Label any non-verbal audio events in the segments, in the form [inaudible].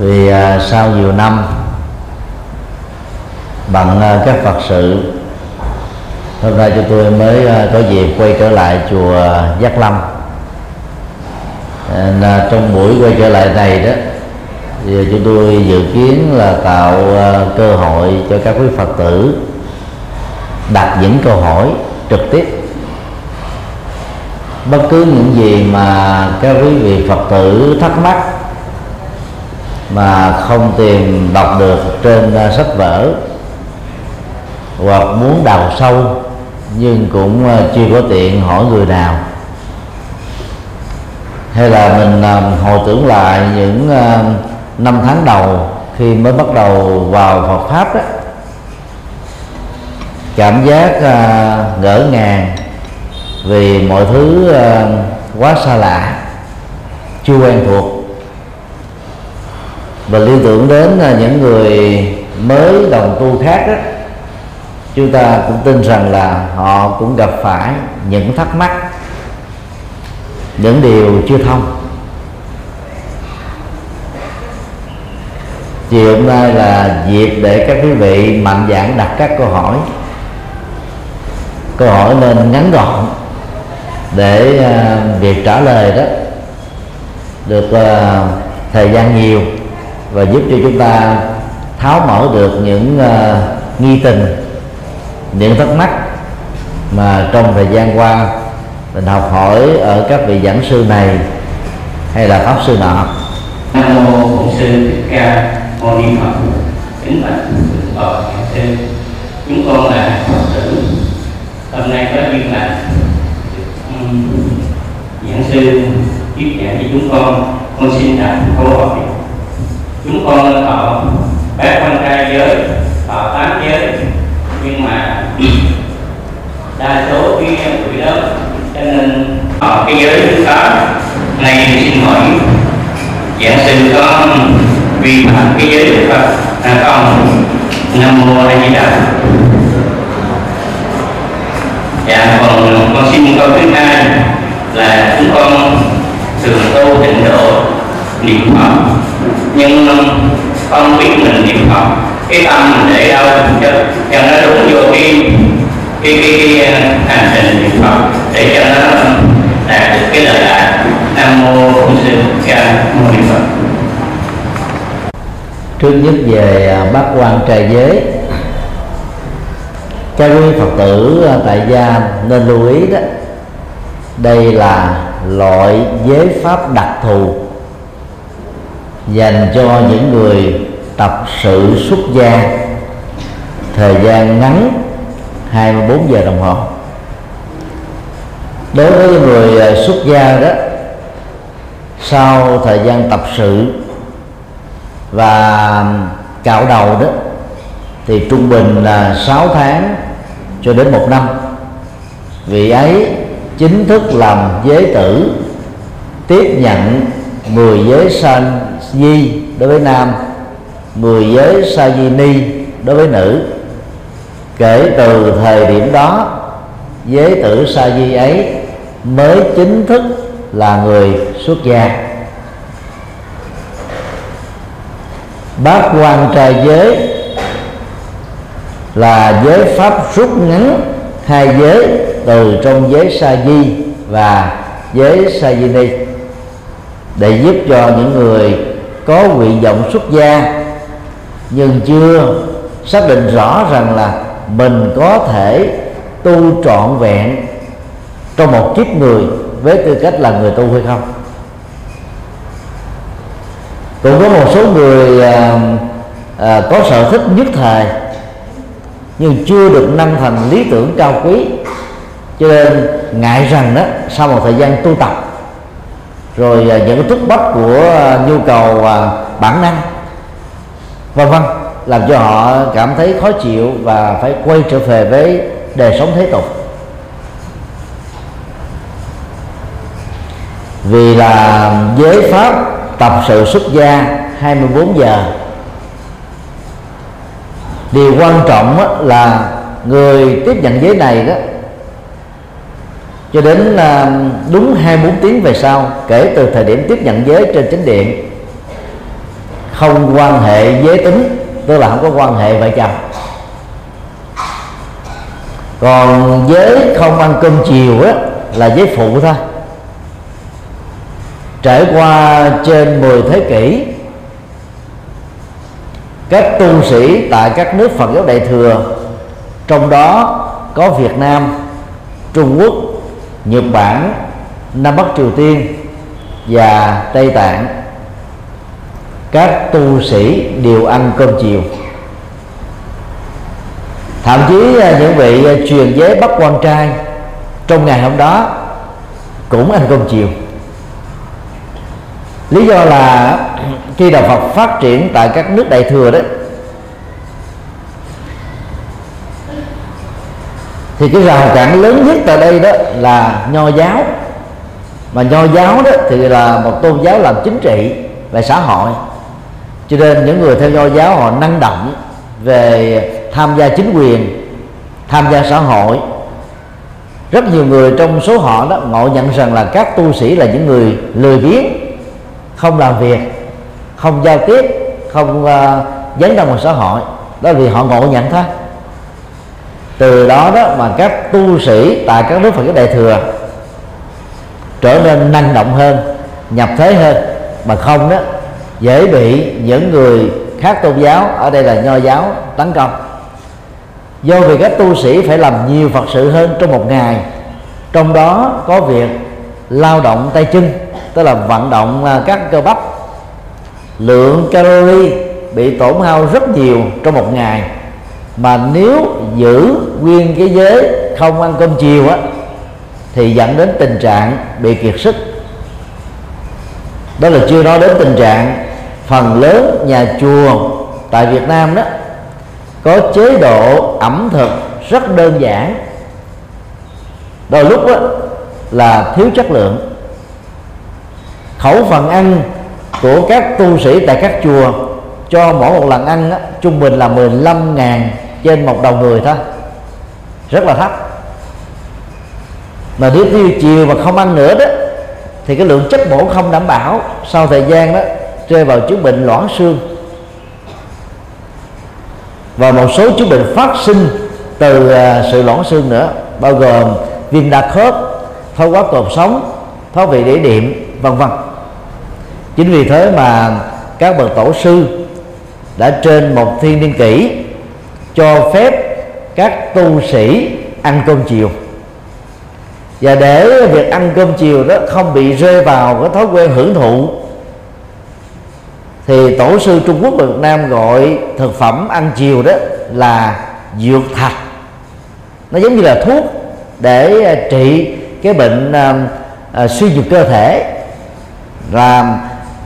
vì à, sau nhiều năm bằng à, các phật sự hôm nay chúng tôi mới à, có dịp quay trở lại chùa giác lâm. À, trong buổi quay trở lại này đó thì chúng tôi dự kiến là tạo à, cơ hội cho các quý phật tử đặt những câu hỏi trực tiếp. Bất cứ những gì mà các quý vị phật tử thắc mắc mà không tìm đọc được trên uh, sách vở hoặc muốn đào sâu nhưng cũng uh, chưa có tiện hỏi người nào. Hay là mình uh, hồi tưởng lại những năm tháng đầu khi mới bắt đầu vào Phật pháp đó cảm giác ngỡ ngàng vì mọi thứ quá xa lạ chưa quen thuộc và liên tưởng đến là những người mới đồng tu khác đó, chúng ta cũng tin rằng là họ cũng gặp phải những thắc mắc những điều chưa thông. Chiều hôm nay là dịp để các quý vị mạnh dạn đặt các câu hỏi. Câu hỏi nên ngắn gọn để uh, việc trả lời đó được uh, thời gian nhiều và giúp cho chúng ta tháo mở được những uh, nghi tình những thắc mắc mà trong thời gian qua mình học hỏi ở các vị giảng sư này hay là pháp sư nọ. Nam mô bổn sư thích ca mâu ni phật. Kính bạch bậc sư chúng con là phật tử. Hôm nay có duyên là giảng sư thuyết giảng cho chúng con. Con xin đặt câu hỏi chúng con lên thọ bác con trai giới thọ tám giới nhưng mà đa số cái tuổi đó cho nên họ cái giới thứ tám này xin hỏi giảng sư có vi phạm cái giới được không à, không nam mô a di đà. Dạ còn con xin câu thứ hai là chúng con thường tu tịnh độ niệm phật. Nhưng không biết mình niệm phật. Cái tâm mình để đâu cho, cho nó đúng vô cái cái cái, cái à, hành trình niệm phật. Để cho nó đạt được cái lợi lạc nam mô bổn sư ca mâu ni phật. Trước nhất về à, bát quan trai giới. Các quý phật tử à, tại gia nên lưu ý đó. Đây là loại giới pháp đặc thù dành cho những người tập sự xuất gia. Thời gian ngắn 24 giờ đồng hồ. Đối với người à, xuất gia đó, sau thời gian tập sự và cạo đầu đó, thì trung bình là 6 tháng cho đến một năm. Vị ấy chính thức làm giới tử, tiếp nhận 10 giới sanh di đối với nam 10 giới sa di ni đối với nữ. Kể từ thời điểm đó, giới tử sa di ấy mới chính thức là người xuất gia. Bát quan trai giới là giới pháp rút ngắn hai giới từ trong giới sa di và giới sa di ni để giúp cho những người có nguyện vọng xuất gia. Nhưng chưa xác định rõ rằng là mình có thể tu trọn vẹn trong một kiếp người với tư cách là người tu hay không. Cũng có một số người à, à, có sở thích nhất thời nhưng chưa được nâng thành lý tưởng cao quý. Cho nên ngại rằng đó sau một thời gian tu tập rồi à, những cái thúc bách của à, nhu cầu à, bản năng. Vân vân, làm cho họ cảm thấy khó chịu và phải quay trở về với đời sống thế tục. Vì là giới pháp tập sự xuất gia 24 giờ, điều quan trọng là người tiếp nhận giới này đó cho đến à, đúng 24 tiếng về sau kể từ thời điểm tiếp nhận giới trên chính điện không quan hệ giới tính tức là không có quan hệ vợ chồng. Còn giới không ăn cơm chiều á là giới phụ thôi. Trải qua trên 10 thế kỷ các tu sĩ tại các nước Phật giáo Đại thừa trong đó có Việt Nam, Trung Quốc, Nhật Bản, Nam Bắc Triều Tiên và Tây Tạng. Các tu sĩ đều ăn cơm chiều. Thậm chí à, những vị à, truyền giới bắt quan trai trong ngày hôm đó cũng ăn cơm chiều. Lý do là khi đạo Phật phát triển tại các nước đại thừa đó thì cái rào cản lớn nhất tại đây đó là nho giáo. Mà nho giáo đó thì là một tôn giáo làm chính trị về xã hội. Cho nên những người theo nho giáo họ năng động về tham gia chính quyền tham gia xã hội. Rất nhiều người trong số họ đó ngộ nhận rằng là các tu sĩ là những người lười biếng không làm việc không giao tiếp không uh, dấn ra một xã hội. Đó vì họ ngộ nhận thôi từ đó đó mà các tu sĩ tại các nước Phật giáo đại thừa trở nên năng động hơn, nhập thế hơn, mà không đó, dễ bị những người khác tôn giáo, ở đây là nho giáo, tấn công. Do vì các tu sĩ phải làm nhiều phật sự hơn trong một ngày, trong đó có việc lao động tay chân, tức là vận động à, các cơ bắp. Lượng calorie bị tổn hao rất nhiều trong một ngày, mà nếu giữ nguyên cái giới không ăn cơm chiều á thì dẫn đến tình trạng bị kiệt sức. Đó là chưa nói đến tình trạng phần lớn nhà chùa tại Việt Nam đó có chế độ ẩm thực rất đơn giản. Đôi lúc đó là thiếu chất lượng. Khẩu phần ăn của các tu sĩ tại các chùa cho mỗi một lần ăn á, trung bình là 15 ngàn trên một đầu người thôi rất là thấp. Mà nếu tiêu chiều mà không ăn nữa đó, thì cái lượng chất bổ không đảm bảo. Sau thời gian đó, rơi vào chứng bệnh loãng xương. Và một số chứng bệnh phát sinh từ à, sự loãng xương nữa, bao gồm viêm đa khớp thoái hóa cột sống thoái vị đĩa điểm vân vân. Chính vì thế mà các bậc tổ sư đã trên một thiên niên kỷ cho phép các tu sĩ ăn cơm chiều. Và để việc ăn cơm chiều đó không bị rơi vào cái thói quen hưởng thụ thì tổ sư Trung Quốc và Việt Nam gọi thực phẩm ăn chiều đó là dược thạch. Nó giống như là thuốc để trị cái bệnh à, à, suy nhược cơ thể và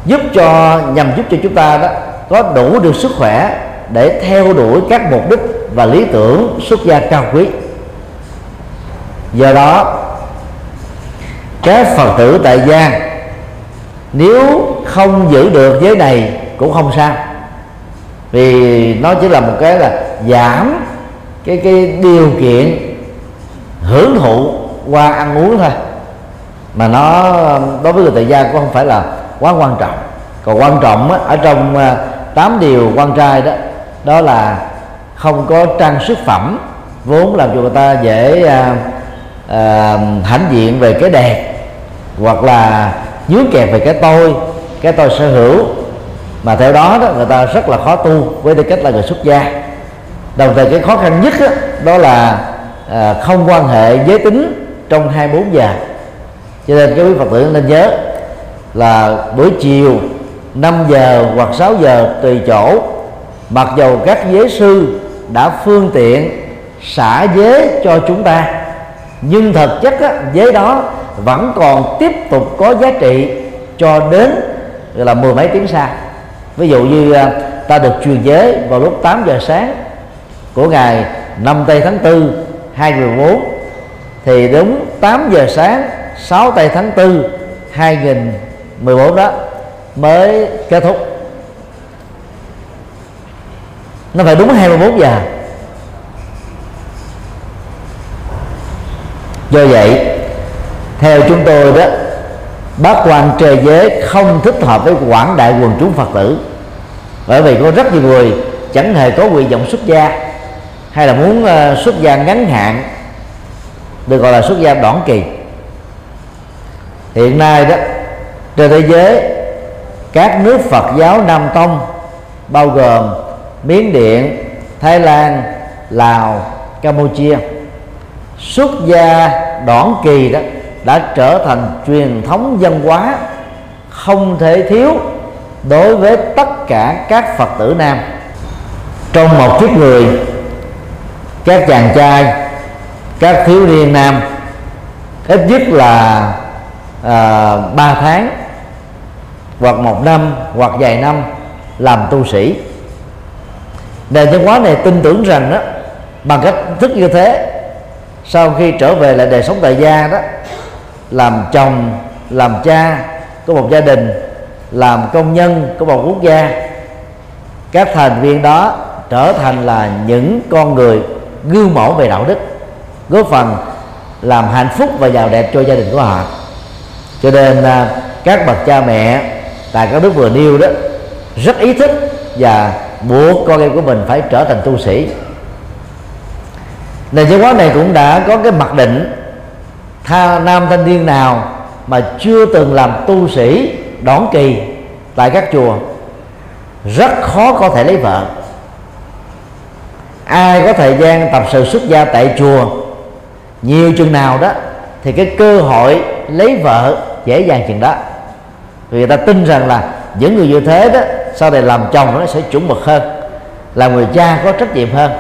giúp cho nhằm giúp cho chúng ta đó có đủ được sức khỏe để theo đuổi các mục đích và lý tưởng xuất gia cao quý. Do đó các phật tử tại gia nếu không giữ được giới này cũng không sao. Vì nó chỉ là một cái là giảm cái cái điều kiện hưởng thụ qua ăn uống thôi. Mà nó đối với người tại gia cũng không phải là quá quan trọng. Còn quan trọng á, ở trong à, tám điều quan trai đó đó là không có trang sức phẩm vốn làm cho người ta dễ à, à, hãnh diện về cái đẹp hoặc là dướng kẹt về cái tôi cái tôi sở hữu. Mà theo đó đó người ta rất là khó tu với tư cách là người xuất gia. Đồng thời cái khó khăn nhất đó, đó là à, không quan hệ giới tính trong 24 giờ. Cho nên các quý phật tử nên nhớ là buổi chiều 5 giờ hoặc 6 giờ tùy chỗ mặc dầu các giới sư đã phương tiện xả giới cho chúng ta. Nhưng thực chất á, giới đó vẫn còn tiếp tục có giá trị cho đến là mười mấy tiếng sau. Ví dụ như à, ta được truyền giới vào lúc 8 giờ sáng của ngày 5 tây tháng 4 2014 thì đúng 8 giờ sáng 6 tây tháng 4 2014 đó mới kết thúc nó phải đúng 24 giờ. Do vậy, theo chúng tôi đó, bác quan trời giới không thích hợp với quảng đại quần chúng phật tử. Bởi vì có rất nhiều người chẳng hề có nguyện vọng xuất gia hay là muốn ờ, xuất gia ngắn hạn, được gọi là xuất gia đoạn kỳ. Hiện nay đó, trên thế giới, các nước Phật giáo Nam Tông bao gồm Miến Điện, Thái Lan, Lào, Campuchia. Xuất gia đoạn kỳ đó đã trở thành truyền thống văn hóa không thể thiếu đối với tất cả các Phật tử nam. Trong một kiếp người các chàng trai các thiếu niên nam ít nhất là à, 3 tháng hoặc một năm hoặc vài năm làm tu sĩ nền văn hóa này tin tưởng rằng đó bằng cách thức như thế, sau khi trở về lại đời sống tại gia đó, làm chồng, làm cha của một gia đình, làm công nhân của một quốc gia, các thành viên đó trở thành là những con người gương mẫu về đạo đức, góp phần làm hạnh phúc và giàu đẹp cho gia đình của họ. Cho nên à, các bậc cha mẹ tại các nước vừa nêu đó, rất ý thức và buộc con em của mình phải trở thành tu sĩ. Nền văn hóa này cũng đã có cái mặc định, tha nam thanh niên nào mà chưa từng làm tu sĩ, đón kỳ tại các chùa, rất khó có thể lấy vợ. Ai có thời gian tập sự xuất gia tại chùa, nhiều chừng nào đó, thì cái cơ hội lấy vợ dễ dàng chừng đó. Vì người ta tin rằng là những người như thế đó sau này làm chồng nó sẽ chuẩn mực hơn, làm người cha có trách nhiệm hơn.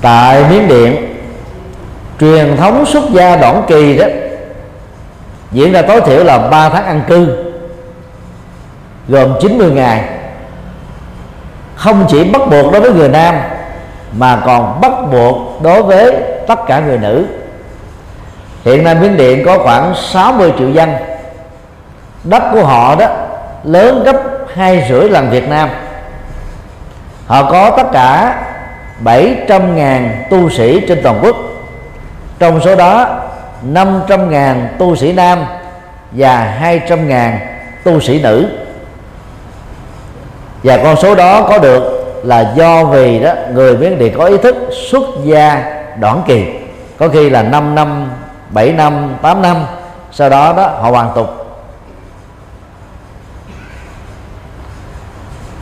Tại miến điện, truyền thống xuất gia đoạn kỳ đó, diễn ra tối thiểu là 3 tháng ăn cư, gồm 90 ngày. Không chỉ bắt buộc đối với người nam, mà còn bắt buộc đối với tất cả người nữ. Hiện nay miến điện có khoảng 60 triệu dân đất của họ đó, lớn gấp hai rưỡi lần Việt Nam. Họ có tất cả 700.000 tu sĩ trên toàn quốc. Trong số đó 500.000 tu sĩ nam và 200.000 tu sĩ nữ. Và con số đó có được là do vì đó người miến điện có ý thức xuất gia đoạn kỳ. Có khi là 5 năm 7 năm 8 năm, sau đó đó họ hoàn tục.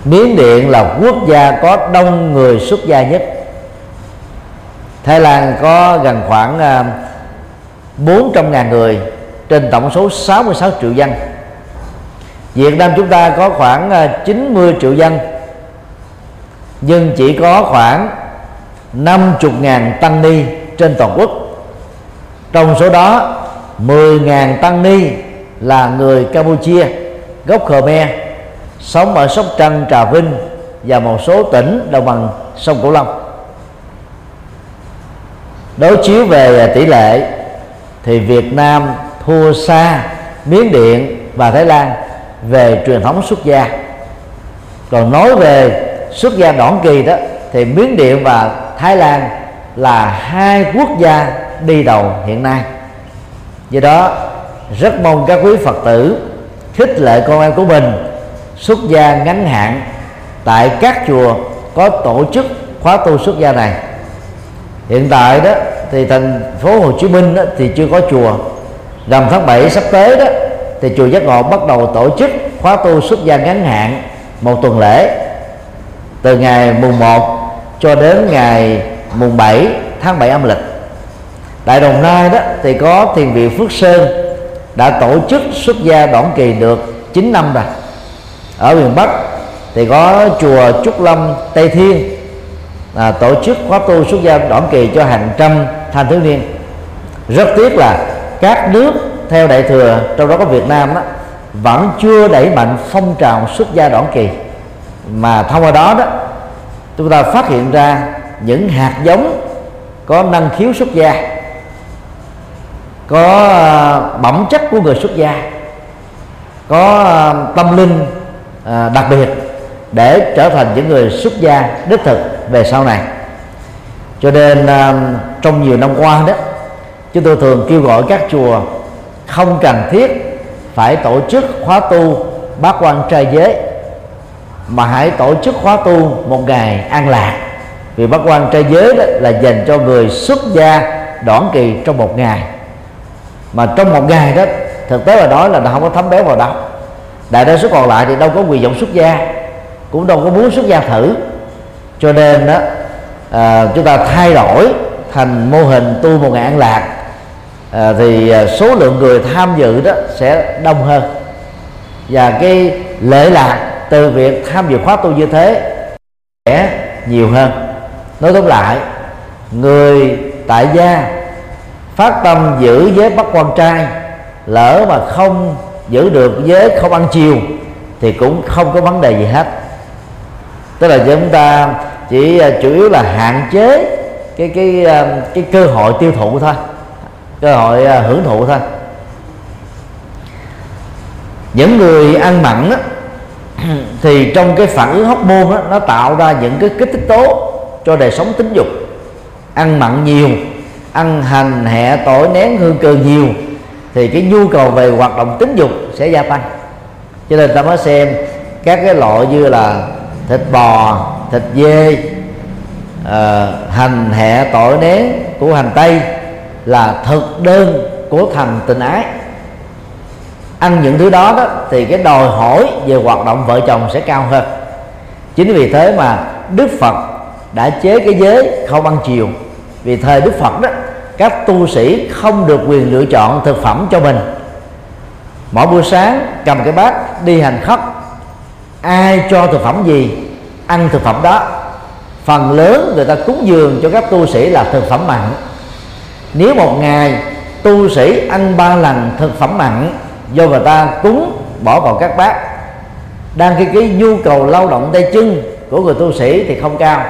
Miến Điện là quốc gia có đông người xuất gia nhất. Thái Lan có gần khoảng à, 400.000 người trên tổng số 66 triệu dân. Việt Nam chúng ta có khoảng à, 90 triệu dân, Nhưng chỉ có khoảng 50.000 tăng ni trên toàn quốc. Trong số đó 10.000 tăng ni là người Campuchia, gốc Khmer sống ở Sóc Trăng, Trà Vinh và một số tỉnh đồng bằng sông Cửu Long. Đối chiếu về tỷ lệ thì Việt Nam thua xa Miến Điện và Thái Lan về truyền thống xuất gia. Còn nói về xuất gia đoạn kỳ đó thì Miến Điện và Thái Lan là hai quốc gia đi đầu hiện nay. Do đó rất mong các quý Phật tử khích lệ con em của mình xuất gia ngắn hạn tại các chùa có tổ chức khóa tu xuất gia này. Hiện tại đó thì thành phố Hồ Chí Minh đó, thì chưa có chùa. Rằm tháng 7 sắp tới đó thì chùa Giác Ngộ bắt đầu tổ chức khóa tu xuất gia ngắn hạn một tuần lễ từ ngày mùng 1 cho đến ngày mùng 7 tháng 7 âm lịch. Tại Đồng Nai đó thì có thiền viện Phước Sơn đã tổ chức xuất gia đoạn kỳ được 9 năm rồi ở miền Bắc thì có chùa Trúc Lâm Tây Thiên à, tổ chức khóa tu xuất gia đoạn kỳ cho hàng trăm thanh thiếu niên. Rất tiếc là các nước theo đại thừa trong đó có Việt Nam đó, vẫn chưa đẩy mạnh phong trào xuất gia đoạn kỳ. Mà thông qua đó đó chúng ta phát hiện ra những hạt giống có năng khiếu xuất gia có à, bẩm chất của người xuất gia có à, tâm linh à, đặc biệt để trở thành những người xuất gia đích thực về sau này. Cho nên à, trong nhiều năm qua đó chúng tôi thường kêu gọi các chùa không cần thiết phải tổ chức khóa tu bác quan trai giới mà hãy tổ chức khóa tu một ngày an lạc. Vì bác quan trai giới đó là dành cho người xuất gia đoạn kỳ trong một ngày. Mà trong một ngày đó thực tế là nói là nó không có thấm béo vào đâu đại đa số còn lại thì đâu có quyền vọng xuất gia cũng đâu có muốn xuất gia thử. Cho nên đó à, chúng ta thay đổi thành mô hình tu một ngày an lạc à, thì à, số lượng người tham dự đó sẽ đông hơn. Và cái lễ lạc từ việc tham dự khóa tu như thế sẽ nhiều hơn. Nói tóm lại người tại gia phát tâm giữ giới bắt quan trai lỡ mà không giữ được giới không ăn chiều thì cũng không có vấn đề gì hết. Tức là chúng ta chỉ à, chủ yếu là hạn chế cái cái à, cái cơ hội tiêu thụ thôi cơ hội à, hưởng thụ thôi. Những người ăn mặn đó, [clears throat] thì trong cái phản ứng hóc môn đó, nó tạo ra những cái kích thích tố cho đời sống tính dục. Ăn mặn nhiều ăn hành hẹ tỏi nén hương cơ nhiều thì cái nhu cầu về hoạt động tính dục sẽ gia tăng. Cho nên ta mới xem các cái loại như là thịt bò thịt dê uh, hành hẹ tỏi nén của hành tây là thực đơn của thành tình ái. Ăn những thứ đó, đó thì cái đòi hỏi về hoạt động vợ chồng sẽ cao hơn. Chính vì thế mà đức phật đã chế cái giới không ăn chiều. Vì thời đức phật đó các tu sĩ không được quyền lựa chọn thực phẩm cho mình. Mỗi buổi sáng, cầm cái bát, đi hành khất. Ai cho thực phẩm gì, ăn thực phẩm đó. Phần lớn người ta cúng dường cho các tu sĩ là thực phẩm mặn. Nếu một ngày tu sĩ ăn ba lần thực phẩm mặn, do người ta cúng, bỏ vào các bát, đang khi cái nhu cầu lao động tay chân của người tu sĩ thì không cao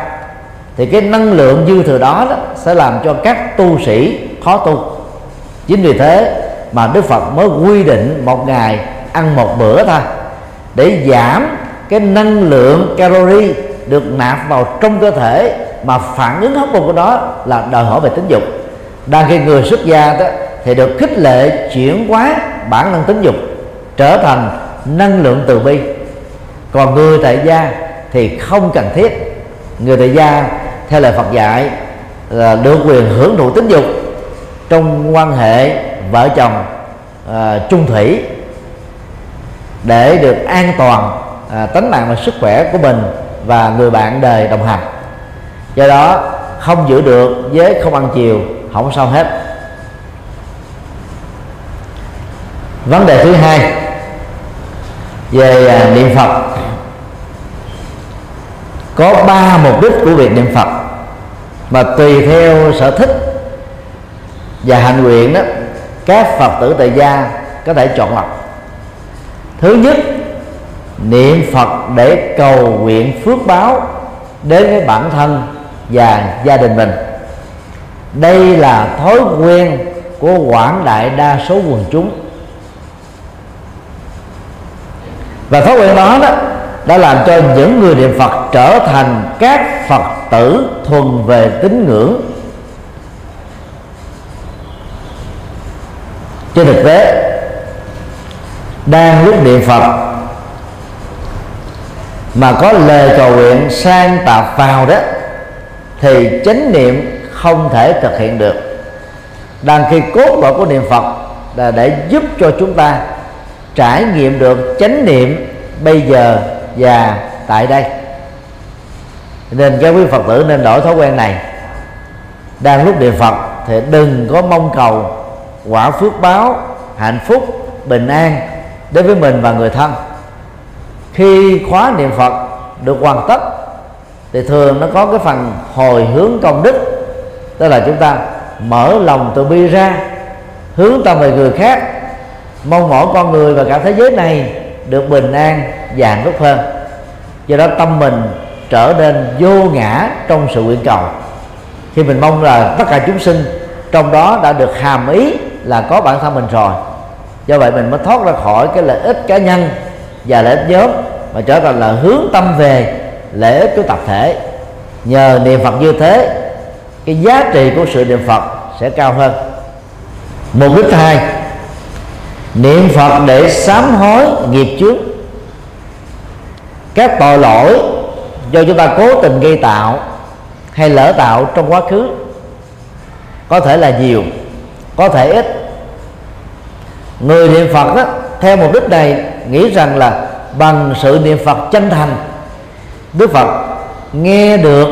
thì cái năng lượng dư thừa đó, đó sẽ làm cho các tu sĩ khó tu. Chính vì thế mà đức phật mới quy định một ngày ăn một bữa thôi để giảm cái năng lượng calori được nạp vào trong cơ thể mà phản ứng hóc môn của đó là đòi hỏi về tính dục. Đang khi người xuất gia đó thì được khích lệ chuyển hóa bản năng tính dục trở thành năng lượng từ bi. Còn người tại gia thì không cần thiết. Người tại gia theo lời Phật dạy là được quyền hưởng thụ tính dục trong quan hệ vợ chồng à, chung thủy để được an toàn à, tính mạng và sức khỏe của mình và người bạn đời đồng hành. Do đó không giữ được với không ăn chiều không sao hết. Vấn đề thứ hai về à, niệm phật. Có ba mục đích của việc niệm phật mà tùy theo sở thích và hạnh nguyện đó, các phật tử tại gia có thể chọn lọc. Thứ nhất, niệm phật để cầu nguyện phước báo đến với bản thân và gia đình mình. Đây là thói quen của quảng đại đa số quần chúng. Và thói quen đó đó đã làm cho những người niệm Phật trở thành các Phật tử thuần về tín ngưỡng. Trên thực tế, đang lúc niệm Phật, mà có lời cầu nguyện sang tạp vào đó, thì chánh niệm không thể thực hiện được. Đang khi cốt lõi của niệm Phật là để giúp cho chúng ta trải nghiệm được chánh niệm bây giờ và tại đây, nên các quý phật tử nên đổi thói quen này. Đang lúc niệm phật thì đừng có mong cầu quả phước báo, hạnh phúc, bình an đến với mình và người thân. Khi khóa niệm phật được hoàn tất, thì thường nó có cái phần hồi hướng công đức. Tức là chúng ta mở lòng từ bi ra, hướng tâm về người khác, mong mỏi con người và cả thế giới này được bình an và hạnh hơn. Do đó tâm mình trở nên vô ngã trong sự nguyện cầu. Khi mình mong là tất cả chúng sinh trong đó đã được hàm ý là có bản thân mình rồi, do vậy mình mới thoát ra khỏi cái lợi ích cá nhân và lợi ích nhóm mà trở thành là hướng tâm về lợi ích của tập thể. Nhờ niệm phật như thế, cái giá trị của sự niệm phật sẽ cao hơn. Mục đích hai niệm phật để sám hối nghiệp trước các tội lỗi do chúng ta cố tình gây tạo hay lỡ tạo trong quá khứ có thể là nhiều có thể ít. Người niệm phật đó, theo mục đích này nghĩ rằng là bằng sự niệm phật chân thành đức phật nghe được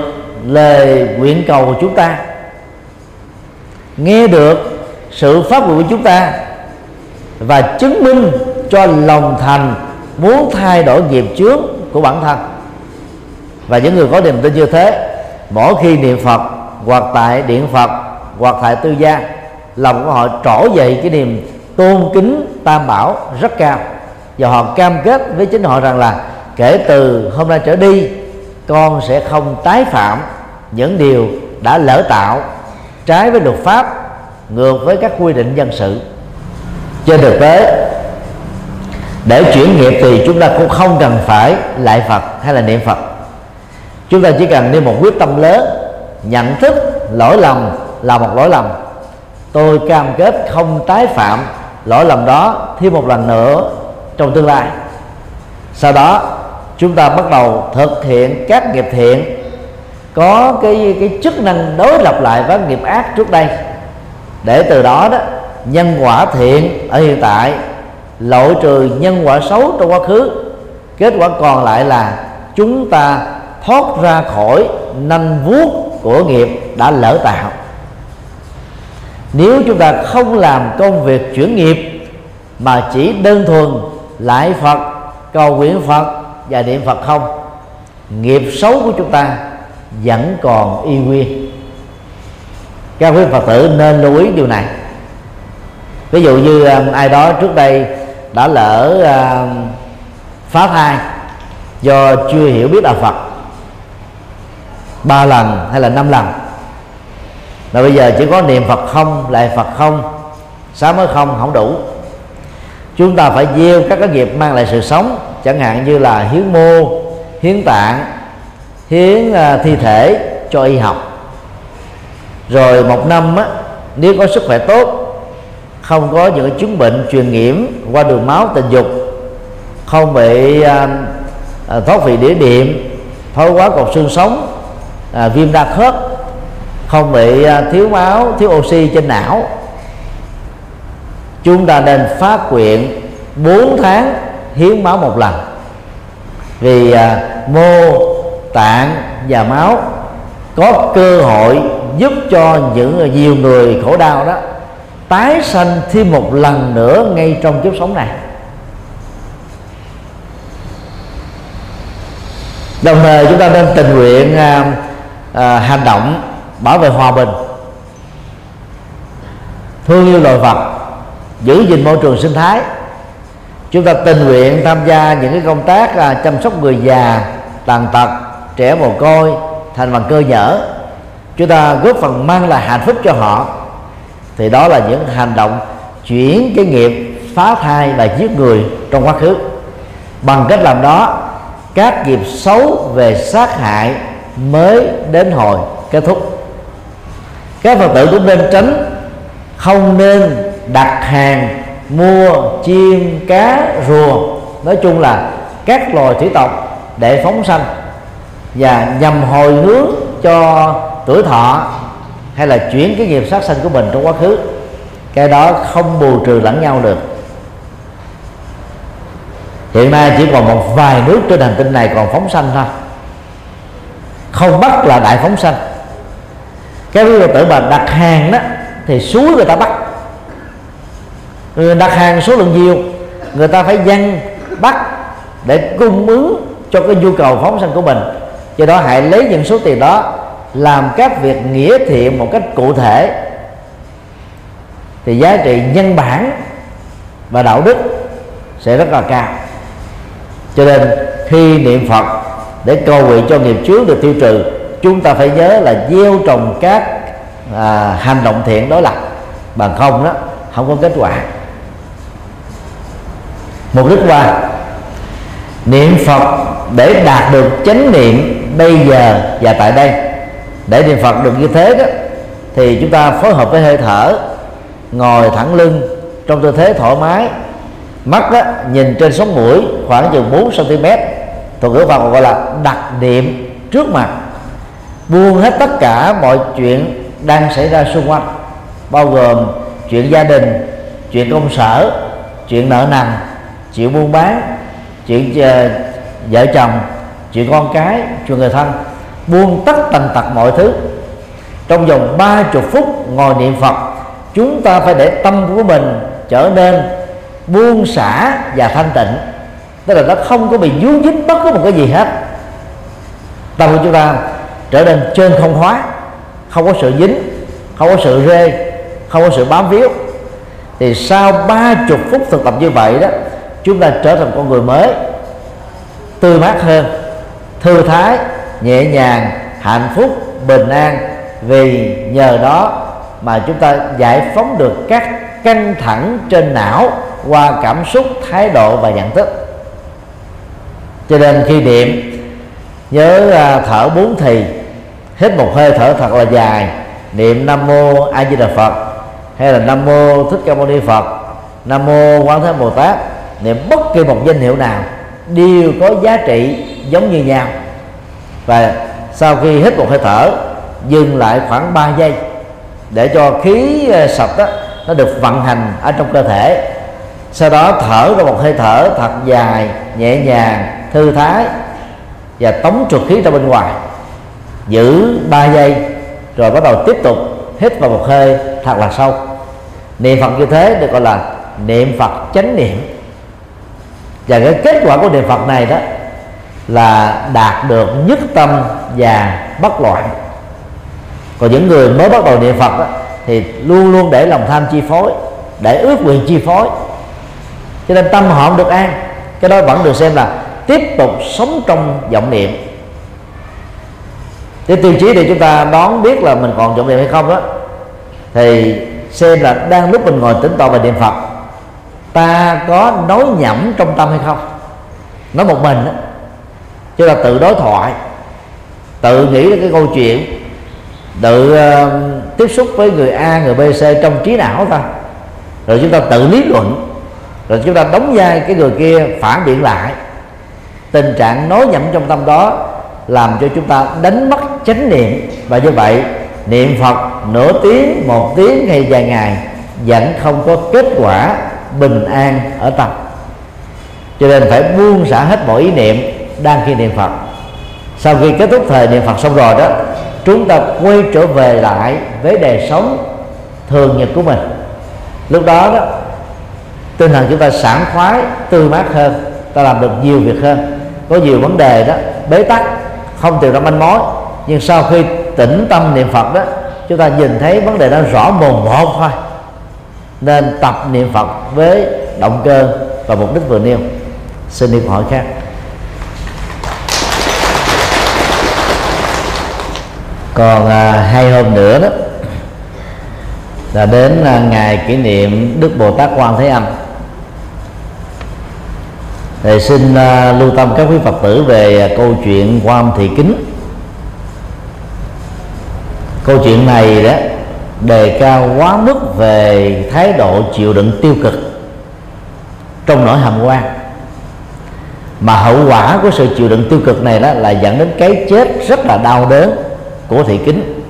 lời nguyện cầu của chúng ta nghe được sự phát nguyện của chúng ta và chứng minh cho lòng thành muốn thay đổi nghiệp chướng của bản thân. Và những người có niềm tin như thế, mỗi khi niệm phật hoặc tại điện phật hoặc tại tư gia, lòng của họ trỗi dậy cái niềm tôn kính tam bảo rất cao. Và họ cam kết với chính họ rằng là kể từ hôm nay trở đi, con sẽ không tái phạm những điều đã lỡ tạo trái với luật pháp, ngược với các quy định dân sự trên thực tế, để chuyển nghiệp thì chúng ta cũng không cần phải lại phật hay là niệm phật. Chúng ta chỉ cần nêu một quyết tâm lớn, nhận thức lỗi lầm là một lỗi lầm. Tôi cam kết không tái phạm lỗi lầm đó thêm một lần nữa trong tương lai. Sau đó, chúng ta bắt đầu thực hiện các nghiệp thiện, có cái cái chức năng đối lập lại với nghiệp ác trước đây. Để từ đó đó nhân quả thiện ở hiện tại lỗi trừ nhân quả xấu trong quá khứ. Kết quả còn lại là chúng ta thoát ra khỏi nanh vuốt của nghiệp đã lỡ tạo. Nếu chúng ta không làm công việc chuyển nghiệp, mà chỉ đơn thuần lại phật, cầu nguyện phật và niệm phật không, nghiệp xấu của chúng ta vẫn còn y nguyên. Các quý phật tử nên lưu ý điều này ví dụ như à, ai đó trước đây đã lỡ uh, phá thai do chưa hiểu biết đạo phật ba lần hay là năm lần là bây giờ chỉ có niệm phật không lại phật không sáng mới không không đủ. Chúng ta phải gieo các cái nghiệp mang lại sự sống chẳng hạn như là hiến mô hiến tạng hiến uh, thi thể cho y học. Rồi một năm á, nếu có sức khỏe tốt không có những cái chứng bệnh truyền nhiễm qua đường máu tình dục không bị à, à, thoát vị đĩa đệm, thoái hóa cột xương sống à, viêm đa khớp không bị à, thiếu máu thiếu oxy trên não. Chúng ta nên phát nguyện 4 tháng hiến máu một lần. Vì à, mô tạng và máu có cơ hội giúp cho những nhiều người khổ đau đó tái sanh thêm một lần nữa ngay trong kiếp sống này. Đồng thời chúng ta nên tình nguyện à, à, hành động bảo vệ hòa bình thương yêu loài vật giữ gìn môi trường sinh thái. Chúng ta tình nguyện tham gia những cái công tác à, chăm sóc người già tàn tật trẻ mồ côi thành bằng cơ nhở. Chúng ta góp phần mang lại hạnh phúc cho họ thì đó là những hành động chuyển cái nghiệp, phá thai và giết người trong quá khứ. Bằng cách làm đó, các nghiệp xấu về sát hại mới đến hồi kết thúc. Các phật tử cũng nên tránh, không nên đặt hàng, mua chim cá rùa. Nói chung là các loài thủy tộc để phóng sanh và nhằm hồi hướng cho tuổi thọ hay là chuyển cái nghiệp sát sanh của mình trong quá khứ, cái đó không bù trừ lẫn nhau được. Hiện nay chỉ còn một vài nước trên hành tinh này còn phóng sanh thôi. Không bắt là đại phóng sanh. Cái quý tử mà đặt hàng đó, thì suối người ta bắt. Người đặt hàng số lượng nhiều, người ta phải dân bắt để cung ứng cho cái nhu cầu phóng sanh của mình. Do đó hãy lấy những số tiền đó làm các việc nghĩa thiện một cách cụ thể thì giá trị nhân bản và đạo đức sẽ rất là cao. Cho nên khi niệm phật để cầu nguyện cho nghiệp trước được tiêu trừ chúng ta phải nhớ là gieo trồng các à, hành động thiện đối lập bằng không đó không có kết quả. Mục đích qua niệm phật để đạt được chánh niệm bây giờ và tại đây để niệm phật được như thế đó thì chúng ta phối hợp với hơi thở ngồi thẳng lưng trong tư thế thoải mái. Mắt đó, nhìn trên sống mũi khoảng chừng 4 cm thuật ngữ Phật gọi là đặt niệm trước mặt. Buông hết tất cả mọi chuyện đang xảy ra xung quanh bao gồm chuyện gia đình chuyện công sở chuyện nợ nần chuyện buôn bán chuyện uh, vợ chồng chuyện con cái chuyện người thân buông tất tần tật mọi thứ. Trong vòng ba chục phút ngồi niệm phật, chúng ta phải để tâm của mình trở nên buông xả và thanh tịnh. Tức là nó không có bị dướng dính bất cứ một cái gì hết. Tâm của chúng ta trở nên trên không hóa, không có sự dính, không có sự rê, không có sự bám víu. Thì sau ba chục phút thực tập như vậy đó, chúng ta trở thành con người mới tươi mát hơn, thư thái nhẹ nhàng, hạnh phúc, bình an. Vì nhờ đó mà chúng ta giải phóng được các căng thẳng trên não qua cảm xúc, thái độ và nhận thức. Cho nên khi niệm, nhớ à, thở bốn thì, hít một hơi thở thật là dài. Niệm nam mô a di đà phật hay là nam mô thích ca mâu ni phật, nam mô quan thế bồ tát, niệm bất kỳ một danh hiệu nào đều có giá trị giống như nhau và sau khi hít một hơi thở, dừng lại khoảng 3 giây để cho khí sập sạch đó nó được vận hành ở trong cơ thể. Sau đó thở ra một hơi thở thật dài, nhẹ nhàng, thư thái và tống trượt khí ra bên ngoài. Giữ 3 giây, rồi bắt đầu tiếp tục hít vào một hơi thật là sâu. Niệm phật như thế được gọi là niệm phật chánh niệm. Và cái kết quả của niệm phật này đó là đạt được nhất tâm và bất loạn. Còn những người mới bắt đầu niệm phật đó, thì luôn luôn để lòng tham chi phối để ước nguyện chi phối. Cho nên tâm họ không được an cái đó vẫn được xem là tiếp tục sống trong vọng niệm. Cái tiêu chí để chúng ta đón biết là mình còn vọng niệm hay không đó thì xem là đang lúc mình ngồi tĩnh tọa và niệm phật ta có nói nhẩm trong tâm hay không? Nói một mình đó chứ là tự đối thoại tự nghĩ ra cái câu chuyện tự uh, tiếp xúc với người A người B C trong trí não thôi. Rồi chúng ta tự lý luận rồi chúng ta đóng vai cái người kia phản biện lại. Tình trạng nói nhẩm trong tâm đó làm cho chúng ta đánh mất chánh niệm. Và như vậy niệm phật nửa tiếng một tiếng hay vài ngày vẫn không có kết quả bình an ở tâm. Cho nên phải buông xả hết mọi ý niệm đang khi niệm phật. Sau khi kết thúc thời niệm phật xong rồi đó, chúng ta quay trở về lại với đời sống thường nhật của mình. Lúc đó đó, tinh thần chúng ta sảng khoái tươi mát hơn, ta làm được nhiều việc hơn. Có nhiều vấn đề đó, bế tắc, không tìm ra manh mối. Nhưng sau khi tĩnh tâm niệm phật đó, chúng ta nhìn thấy vấn đề đó rõ mồn một thôi. Nên tập niệm phật với động cơ và mục đích vừa nêu. Xin đi câu hỏi khác. Còn à, hai hôm nữa đó là đến à, ngày kỷ niệm đức bồ tát quan thế âm. Thì xin à, lưu tâm các quý phật tử về à, câu chuyện quan thị kính. Câu chuyện này đó đề cao quá mức về thái độ chịu đựng tiêu cực trong nỗi hàm quan. Mà hậu quả của sự chịu đựng tiêu cực này đó là dẫn đến cái chết rất là đau đớn của thị kính.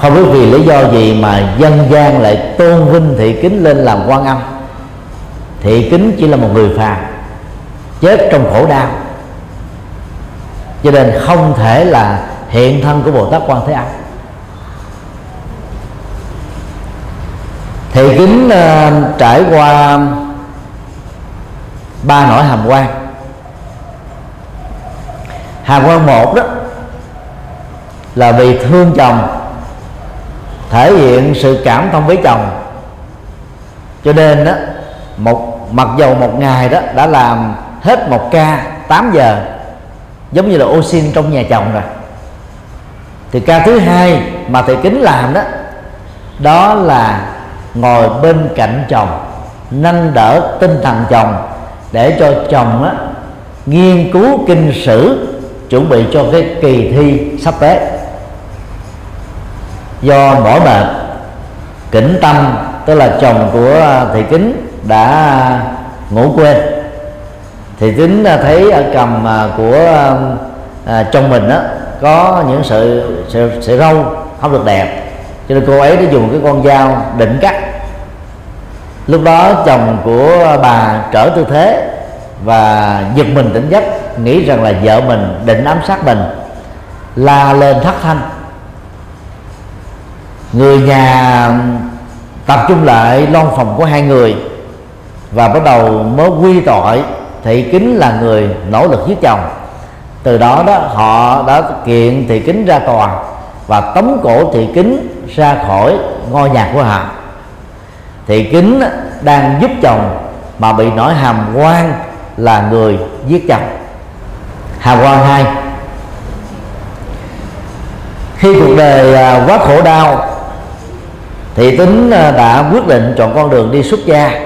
Không biết vì lý do gì mà dân gian lại tôn vinh thị kính lên làm quan âm. Thị kính chỉ là một người phàm chết trong khổ đau. Cho nên không thể là hiện thân của bồ tát quan thế âm. Thị kính uh, trải qua ba nỗi hàm quan hàm quan một đó là vì thương chồng thể hiện sự cảm thông với chồng. Cho nên đó một mặc dầu một ngày đó đã làm hết một ca 8 giờ giống như là ô xin trong nhà chồng rồi. Thì ca thứ hai mà thầy kính làm đó đó là ngồi bên cạnh chồng nâng đỡ tinh thần chồng để cho chồng á, nghiên cứu kinh sử chuẩn bị cho cái kỳ thi sắp tới. Do mỏi mệt kỉnh tâm tức là chồng của à, thị kính đã ngủ quên. Thì kính à, thấy ở cầm à, của à, mình đó có những sự sự sợi râu không được đẹp. Cho nên cô ấy đã dùng cái con dao định cắt. Lúc đó chồng của bà trở tư thế và giật mình tỉnh giấc nghĩ rằng là vợ mình định ám sát mình, la lên thất thanh. Người nhà tập trung lại lon phòng của hai người và bắt đầu mới quy tội. Thị kính là người nỗ lực giết chồng. Từ đó đó, họ đã kiện thị kính ra tòa và tống cổ thị kính ra khỏi ngôi nhà của họ. Thị kính đang giúp chồng mà bị nổi hàm quan là người giết chồng hào quan hai. Khi cuộc đời à, quá khổ đau, thì tính à, đã quyết định chọn con đường đi xuất gia.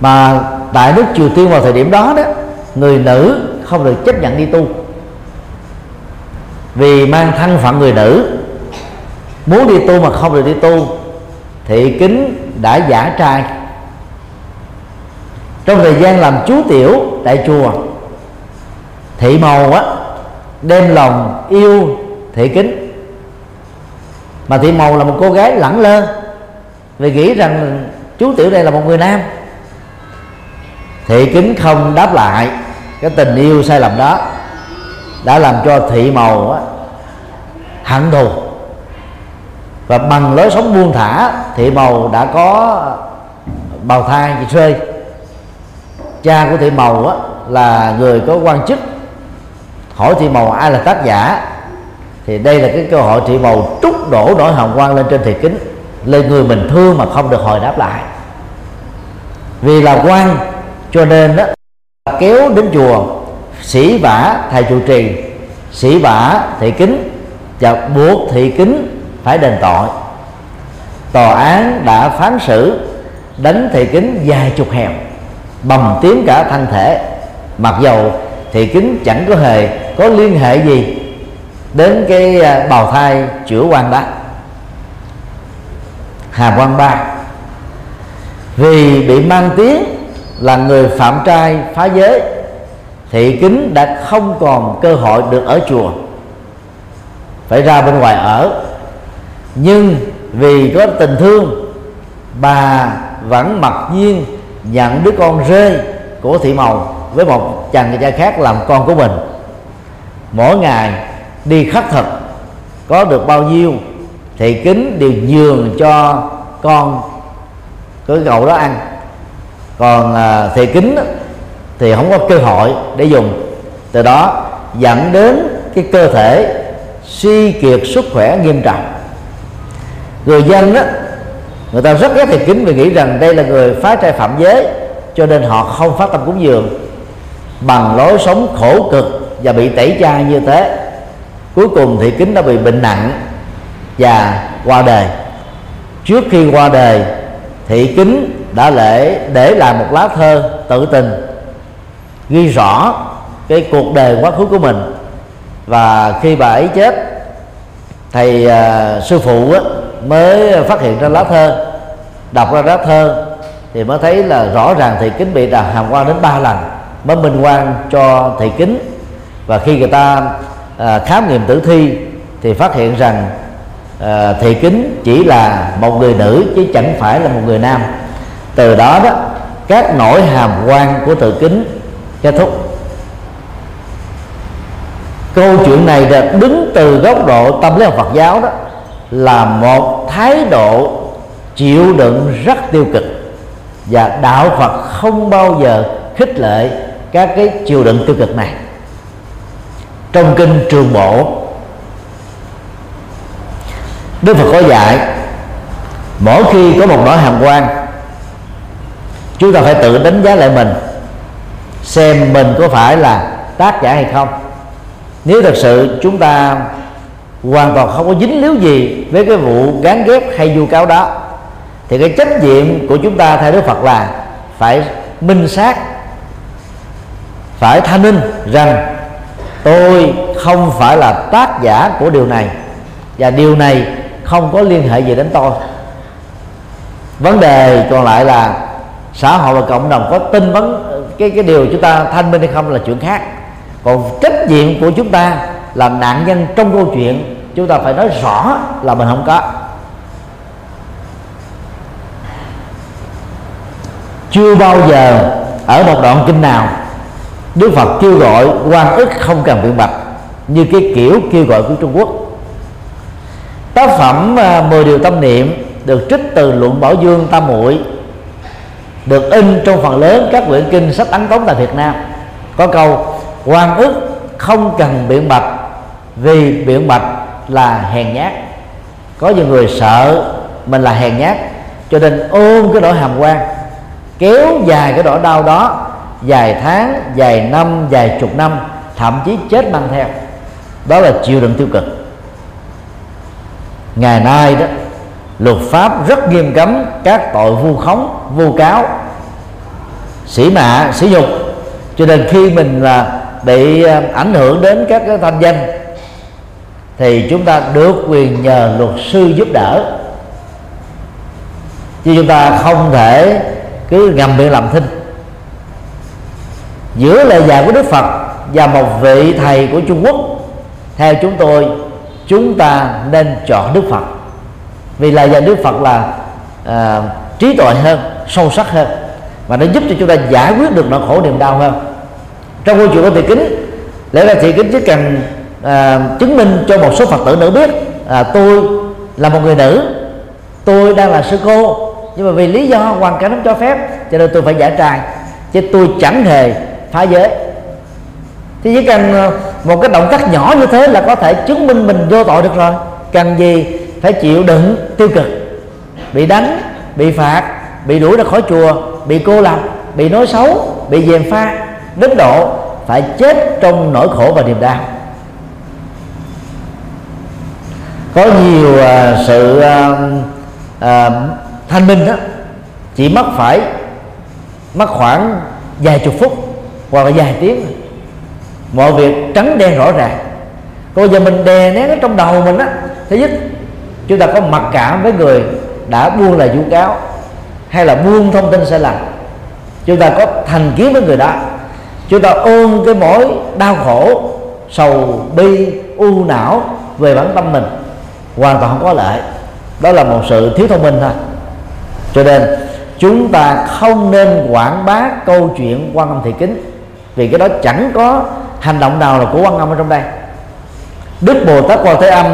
Mà tại nước triều tiên vào thời điểm đó đó, người nữ không được chấp nhận đi tu. Vì mang thân phận người nữ, muốn đi tu mà không được đi tu thị kính đã giả trai. Trong thời gian làm chú tiểu tại chùa thị màu á đem lòng yêu thị kính. Mà thị màu là một cô gái lẳng lơ vì nghĩ rằng chú tiểu đây là một người nam. Thị kính không đáp lại cái tình yêu sai lầm đó đã làm cho thị màu á, hận thù. Và bằng lối sống buông thả thị màu đã có bào thai chị rơi cha của thị màu á, là người có quan chức hỏi thị màu ai là tác giả? Thì đây là cái cơ hội thị màu trút đổ nỗi hồng quang lên trên thị kính lên người mình thương mà không được hồi đáp lại. Vì là quan, cho nên đó kéo đến chùa, sĩ vả thầy trụ trì, sĩ vả thị kính và buộc thị kính phải đền tội. Tòa án đã phán xử, đánh thị kính vài chục hèo, bầm tím cả thân thể. Mặc dầu thị kính chẳng có hề có liên hệ gì đến cái à, bào thai chữa quan đó hà quan ba. Vì bị mang tiếng là người phạm trai phá giới, thị kính đã không còn cơ hội được ở chùa. Phải ra bên ngoài ở. Nhưng vì có tình thương, bà vẫn mặc nhiên nhận đứa con rơi của thị màu với một chàng người cha khác làm con của mình mỗi ngày đi khắc thực có được bao nhiêu thì kính đều nhường cho con cái cậu đó ăn. Còn à, thị kính thì không có cơ hội để dùng. Từ đó dẫn đến cái cơ thể suy kiệt sức khỏe nghiêm trọng. Người dân đó người ta rất ghét thị kính vì nghĩ rằng đây là người phá trai phạm giới cho nên họ không phát tâm cúng dường. Bằng lối sống khổ cực và bị tẩy chay như thế cuối cùng thị kính đã bị bệnh nặng và qua đời. Trước khi qua đời thị kính đã lễ để lại một lá thơ tự tình ghi rõ cái cuộc đời quá khứ của mình. Và khi bà ấy chết thầy uh, sư phụ á, mới phát hiện ra lá thơ. Đọc ra lá thơ thì mới thấy là rõ ràng thị kính bị đà hàm quan đến ba lần mới minh quan cho thị kính và khi người ta à, khám nghiệm tử thi thì phát hiện rằng à, thị kính chỉ là một người nữ chứ chẳng phải là một người nam. Từ đó đó các nỗi hàm quan của tự kính kết thúc. Câu chuyện này là đứng từ góc độ tâm lý học Phật giáo đó là một thái độ chịu đựng rất tiêu cực. Và đạo Phật không bao giờ khích lệ các cái chịu đựng tiêu cực này trong kinh trường bộ Đức Phật có dạy, mỗi khi có một nỗi hàm quan, chúng ta phải tự đánh giá lại mình, xem mình có phải là tác giả hay không. Nếu thật sự chúng ta hoàn toàn không có dính líu gì với cái vụ gán ghép hay vu cáo đó, thì cái trách nhiệm của chúng ta theo Đức Phật là phải minh xác, phải thanh minh rằng tôi không phải là tác giả của điều này, và điều này không có liên hệ gì đến tôi. Vấn đề còn lại là xã hội và cộng đồng có tin vấn, cái cái điều chúng ta thanh minh hay không là chuyện khác. Còn trách nhiệm của chúng ta là nạn nhân trong câu chuyện, chúng ta phải nói rõ là mình không có. Chưa bao giờ ở một đoạn kinh nào Đức Phật kêu gọi quan ức không cần biện bạch, như cái kiểu kêu gọi của Trung Quốc. Tác phẩm à, 10 điều tâm niệm được trích từ luận bảo dương tam muội, được in trong phần lớn các quyển kinh sách ấn tống tại Việt Nam. Có câu, quan ức không cần biện bạch, vì biện bạch là hèn nhát. Có nhiều người sợ mình là hèn nhát, cho nên ôm cái nỗi hàm quan, kéo dài cái nỗi đau đó dài tháng dài năm dài chục năm, thậm chí chết mang theo. Đó là chịu đựng tiêu cực. Ngày nay đó, luật pháp rất nghiêm cấm các tội vu khống, vu cáo sĩ mạ sĩ dục cho nên khi mình là bị ờ, ảnh hưởng đến các cái thanh danh, thì chúng ta được quyền nhờ luật sư giúp đỡ. Chứ chúng ta không thể cứ ngầm miệng làm thinh giữa lời dạy của đức phật và một vị thầy của trung quốc. Theo chúng tôi chúng ta nên chọn đức phật. Vì lời dạy đức phật là à, trí tuệ hơn sâu sắc hơn và nó giúp cho chúng ta giải quyết được nỗi khổ niềm đau hơn. Trong câu chuyện của thị kính lẽ ra thị kính chỉ cần à, chứng minh cho một số phật tử nữ biết à, tôi là một người nữ tôi đang là sư cô nhưng mà vì lý do hoàn cảnh không cho phép cho nên tôi phải giải trai chứ tôi chẳng hề phá giới thì chỉ cần ờ, một cái động tác nhỏ như thế là có thể chứng minh mình vô tội được rồi. Cần gì phải chịu đựng tiêu cực bị đánh bị phạt bị đuổi ra khỏi chùa bị cô lập bị nói xấu bị dèm pha đến độ phải chết trong nỗi khổ và niềm đau. Có nhiều uh, sự uh, uh, thanh minh đó chỉ mất phải mất khoảng vài chục phút hoặc là vài tiếng. Mọi việc trắng đen rõ ràng. Còn giờ mình đè nén ở trong đầu mình á thứ nhất, chúng ta có mặc cảm với người đã buông lời vu cáo hay là buông thông tin sai lầm. Chúng ta có thành kiến với người đó. Chúng ta ôm cái mối đau khổ, sầu bi, u não về bản tâm mình. Hoàn toàn không có lợi. Đó là một sự thiếu thông minh thôi. Cho nên, chúng ta không nên quảng bá câu chuyện quan âm thị kính vì cái đó chẳng có hành động nào là của quan âm ở trong đây. Đức bồ tát quan thế âm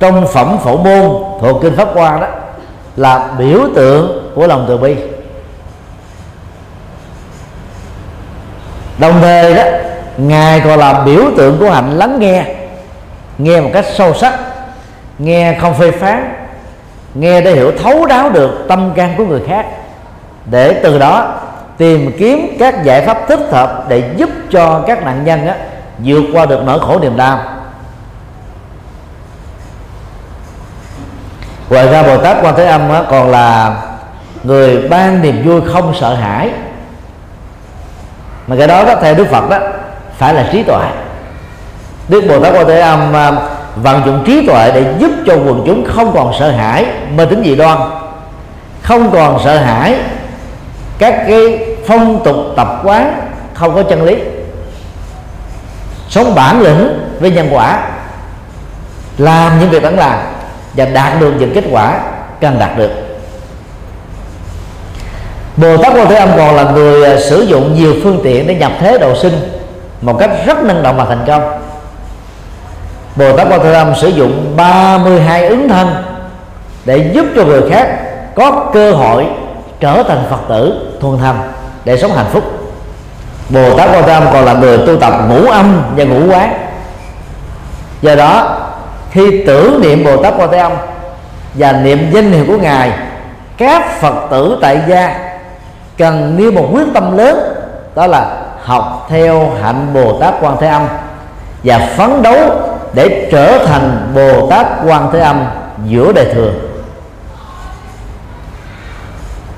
trong phẩm phổ môn thuộc kinh pháp hoa đó là biểu tượng của lòng từ bi. Đồng thời đó, ngài còn là biểu tượng của hạnh lắng nghe nghe một cách sâu sắc, nghe không phê phán, nghe để hiểu thấu đáo được tâm can của người khác, để từ đó tìm kiếm các giải pháp thích hợp để giúp cho các nạn nhân á, vượt qua được nỗi khổ niềm đau. Ngoài ra bồ tát quan thế âm á, còn là người ban niềm vui không sợ hãi. Mà cái đó, đó theo đức phật đó phải là trí tuệ. Đức bồ tát quan thế âm à, vận dụng trí tuệ để giúp cho quần chúng không còn sợ hãi mê tín dị đoan không còn sợ hãi các cái phong tục tập quán, không có chân lý. Sống bản lĩnh với nhân quả, làm những việc bản làm và đạt được những kết quả cần đạt được. Bồ Tát Quan Thế Âm còn là người à, sử dụng nhiều phương tiện để nhập thế độ sinh một cách rất năng động và thành công. Bồ Tát Quan Thế Âm sử dụng 32 ứng thân để giúp cho người khác có cơ hội trở thành Phật tử thuần thành để sống hạnh phúc. Bồ Tát Quan Thế Âm còn là người tu tập ngũ âm và ngũ quán. Do đó, khi tưởng niệm Bồ Tát Quan Thế Âm và niệm danh hiệu của ngài, các Phật tử tại gia cần nêu một quyết tâm lớn, đó là học theo hạnh Bồ Tát Quan Thế Âm và phấn đấu để trở thành Bồ Tát Quan Thế Âm giữa đời thường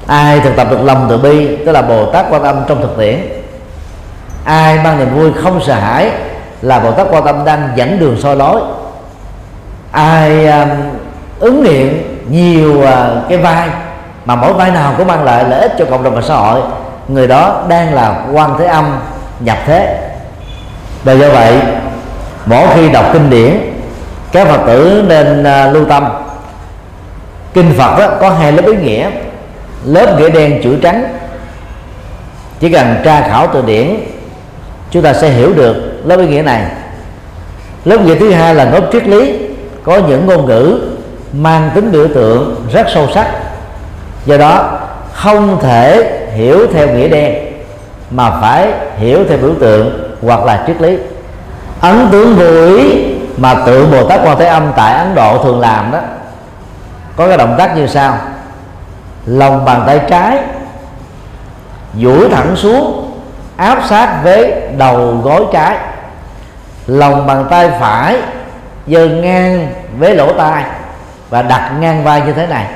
ai thực tập được lòng từ bi tức là Bồ Tát Quan Âm trong thực tiễn? Ai mang niềm vui không sợ hãi là Bồ Tát Quan Âm đang dẫn đường soi lối? Ai um, ứng nghiệm nhiều uh, cái vai mà mỗi vai nào cũng mang lại lợi ích cho cộng đồng và xã hội người đó đang là quan thế âm nhập thế. Và do vậy mỗi khi đọc kinh điển các phật tử nên uh, lưu tâm. Kinh phật đó, có hai lớp ý nghĩa lớp nghĩa đen chữ trắng. Chỉ cần tra khảo từ điển, chúng ta sẽ hiểu được lớp ý nghĩa này. Lớp nghĩa thứ hai là lớp triết lý, có những ngôn ngữ mang tính biểu tượng rất sâu sắc, do đó không thể hiểu theo nghĩa đen, mà phải hiểu theo biểu tượng hoặc là triết lý. Ấn tướng vô ý mà tượng bồ tát quan thế âm tại ấn độ thường làm đó, có cái động tác như sau lòng bàn tay trái, duỗi thẳng xuống, áp sát với đầu gối trái. Lòng bàn tay phải giơ ngang với lỗ tai và đặt ngang vai như thế này.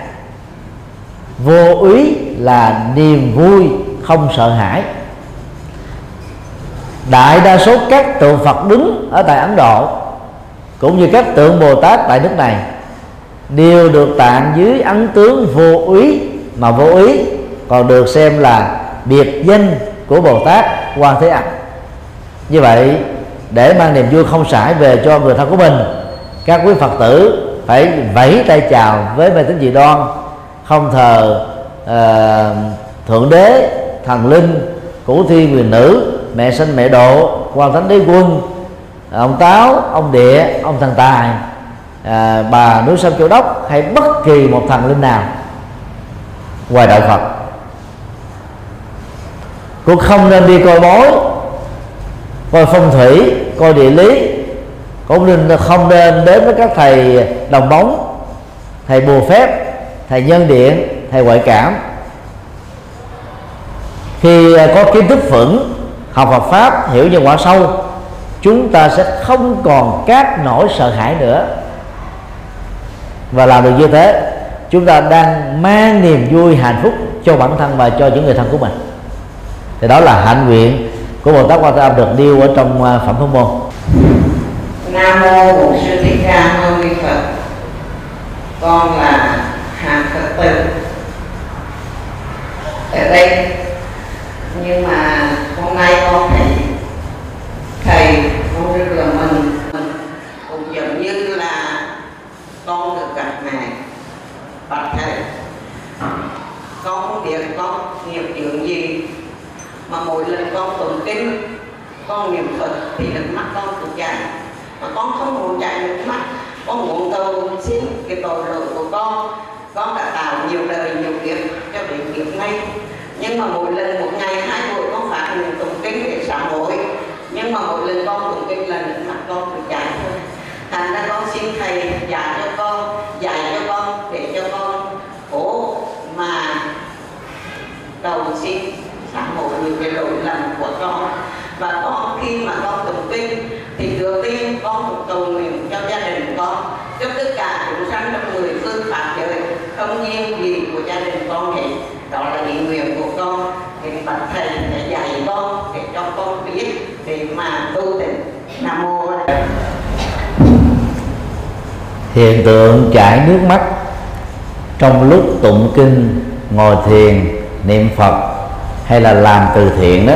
Vô úy là niềm vui, không sợ hãi. Đại đa số các tượng phật đứng ở tại ấn độ cũng như các tượng bồ tát tại nước này đều được tạng dưới ấn tướng vô úy mà vô ý còn được xem là biệt danh của bồ tát quan thế âm. Như vậy để mang niềm vui không sải về cho người thân của mình các quý phật tử phải vẫy tay chào với mê tín dị đoan không thờ uh, thượng đế thần linh củ thi quyền nữ mẹ sinh mẹ độ quan thánh đế quân ông táo ông địa ông thần tài à, bà núi sông châu đốc hay bất kỳ một thần linh nào ngoài đạo phật. Cũng không nên đi coi bói, coi phong thủy, coi địa lý, cũng nên không nên đến với các thầy đồng bóng, thầy bùa phép, thầy nhân điện, thầy ngoại cảm. Khi à, có kiến thức vững, học Phật pháp, hiểu nhân quả sâu, chúng ta sẽ không còn các nỗi sợ hãi nữa. Và làm được như thế chúng ta đang mang niềm vui, hạnh phúc cho bản thân và cho những người thân của mình. Thì đó là hạnh nguyện của bồ tát quan thế âm được điêu ở trong à, phẩm pháp môn. Nam mô bổn sư thích ca mâu ni phật. Con là hàng phật tử. Ở đây, nhưng mà hôm nay con thấy thầy con rất là mừng cũng giống như là con được gặp mẹ bạch thầy con không biết con nghiệp chuyện gì mà mỗi lần con tụng kinh con niệm phật thì nước mắt con cũng chảy mà con không muốn chảy nước mắt, con muốn cầu xin cái tội lỗi của con. Con đã tạo nhiều đời, nhiều kiếp cho đến kiếp nay. Nhưng mà mỗi lần một ngày, hai buổi con phát nguyện tụng kinh để sám hối. Nhưng mà mỗi lần con tụng kinh là nước mắt con cứ chảy thôi. Thành ra con xin thầy dạy cho con, dạy cho con, để cho con cố mà cầu xin sám hối những cái lỗi lầm của con. Và con khi mà con tụng kinh thì đầu tiên con cũng cầu nguyện cho gia đình con. Cho tất cả chúng sanh trong mười phương pháp giới không nhiên gì của gia đình con hết đó là ý nguyện của con. Thì bậc thầy sẽ dạy con để cho con biết để mà tu tịnh. Nam mô hiện tượng chảy nước mắt trong lúc tụng kinh, ngồi thiền, niệm phật hay là làm từ thiện đó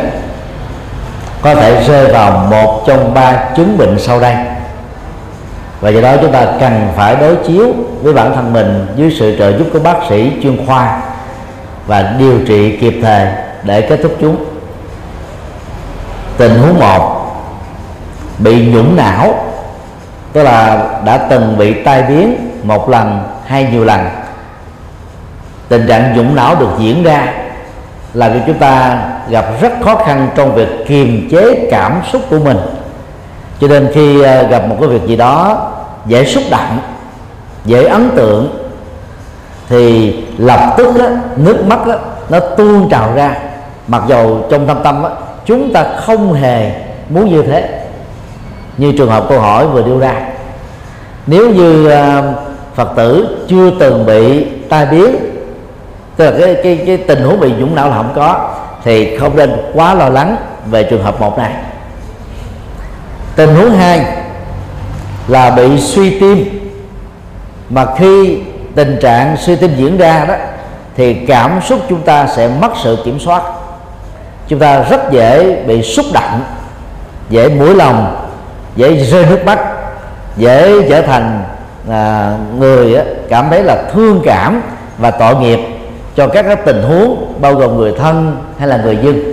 có thể rơi vào một trong ba chứng bệnh sau đây. Và do đó chúng ta cần phải đối chiếu với bản thân mình dưới sự trợ giúp của bác sĩ chuyên khoa và điều trị kịp thời để kết thúc chúng. Tình huống một, bị nhũng não, tức là đã từng bị tai biến một lần hay nhiều lần. Tình trạng nhũng não được diễn ra làm cho chúng ta gặp rất khó khăn trong việc kiềm chế cảm xúc của mình. Cho nên khi ờ, gặp một cái việc gì đó dễ xúc động dễ ấn tượng thì lập tức đó, nước mắt đó, nó tuôn trào ra. Mặc dầu trong thâm tâm đó, chúng ta không hề muốn như thế. Như trường hợp câu hỏi vừa đưa ra. Nếu như ờ, phật tử chưa từng bị tai biến tức là cái cái cái tình huống bị dũng não là không có. Thì không nên quá lo lắng về trường hợp một này. Tình huống hai là bị suy tim. Mà khi tình trạng suy tim diễn ra đó thì cảm xúc chúng ta sẽ mất sự kiểm soát. Chúng ta rất dễ bị xúc động dễ mũi lòng dễ rơi nước mắt dễ trở thành à, người cảm thấy là thương cảm và tội nghiệp cho các cái tình huống bao gồm người thân hay là người dân.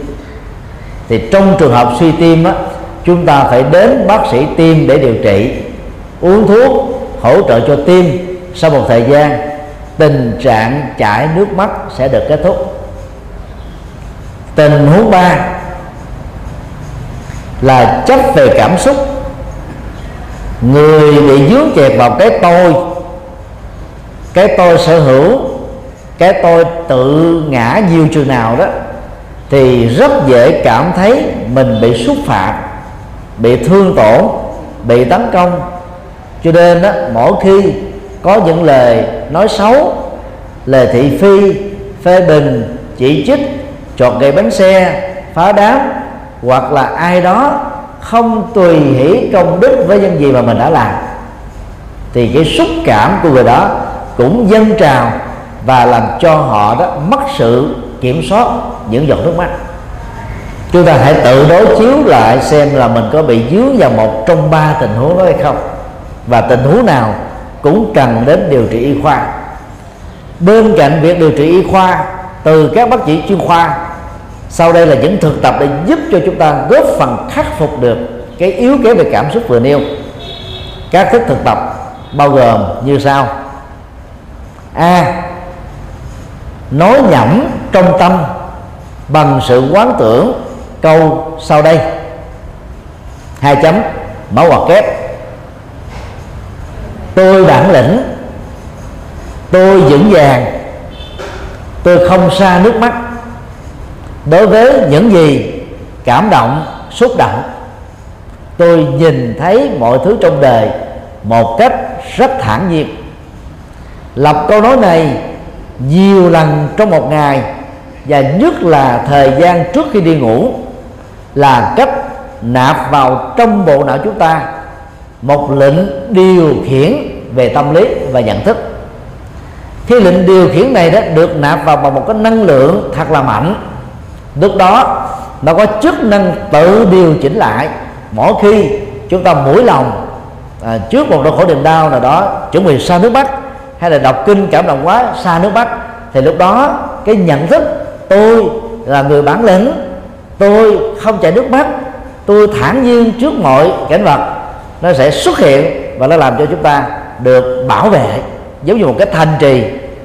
Thì trong trường hợp suy tim á, chúng ta phải đến bác sĩ tim để điều trị uống thuốc hỗ trợ cho tim. Sau một thời gian tình trạng chảy nước mắt sẽ được kết thúc. Tình huống ba là chấp về cảm xúc. Người bị dướng chẹt vào cái tôi cái tôi sở hữu cái tôi tự ngã nhiều chừng nào đó thì rất dễ cảm thấy mình bị xúc phạm bị thương tổn bị tấn công. Cho nên đó, mỗi khi có những lời nói xấu lời thị phi phê bình chỉ trích chọt gậy bánh xe phá đám hoặc là ai đó không tùy hỷ công đức với những gì mà mình đã làm thì cái xúc cảm của người đó cũng dâng trào và làm cho họ đó mất sự kiểm soát những giọt nước mắt. Chúng ta hãy tự đối chiếu lại xem là mình có bị dướng vào một trong ba tình huống đó hay không, và tình huống nào cũng cần đến điều trị y khoa. Bên cạnh việc điều trị y khoa, từ các bác sĩ chuyên khoa, sau đây là những thực tập để giúp cho chúng ta góp phần khắc phục được cái yếu kém về cảm xúc vừa nêu. Các thức thực tập bao gồm như sau. A nói nhẩm trong tâm bằng sự quán tưởng câu sau đây. Hai chấm mẫu hoặc kép. Tôi bản lĩnh, tôi vững vàng, tôi không xa nước mắt. Đối với những gì cảm động, xúc động, tôi nhìn thấy mọi thứ trong đời một cách rất thản nhiên. Lập câu nói này nhiều lần trong một ngày và nhất là thời gian trước khi đi ngủ là cách nạp vào trong bộ não chúng ta một lệnh điều khiển về tâm lý và nhận thức. Khi lệnh điều khiển này đó được nạp vào bằng một cái năng lượng thật là mạnh. Lúc đó nó có chức năng tự điều chỉnh lại mỗi khi chúng ta mũi lòng à, trước một nỗi khổ niềm đau nào đó chuẩn bị xa nước mắt hay là đọc kinh cảm động quá xa nước mắt thì lúc đó cái nhận thức tôi là người bản lĩnh tôi không chảy nước mắt tôi thản nhiên trước mọi cảnh vật nó sẽ xuất hiện và nó làm cho chúng ta được bảo vệ. Giống như một cái thành trì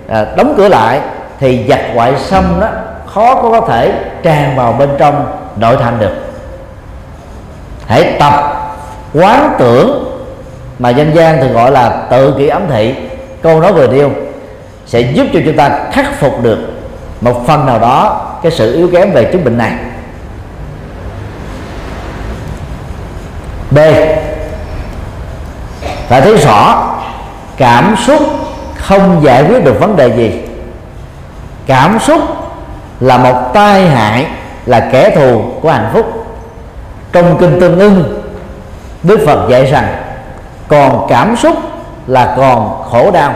à, đóng cửa lại thì giặc ngoại xâm đó khó có có thể tràn vào bên trong nội thành được. Hãy tập quán tưởng mà dân gian thường gọi là tự kỷ ấm thị câu nói vừa nêu sẽ giúp cho chúng ta khắc phục được một phần nào đó cái sự yếu kém về chứng bệnh này. B. Phải thấy rõ cảm xúc không giải quyết được vấn đề gì. Cảm xúc là một tai hại, là kẻ thù của hạnh phúc. Trong kinh tương ưng, đức phật dạy rằng, còn cảm xúc là còn khổ đau.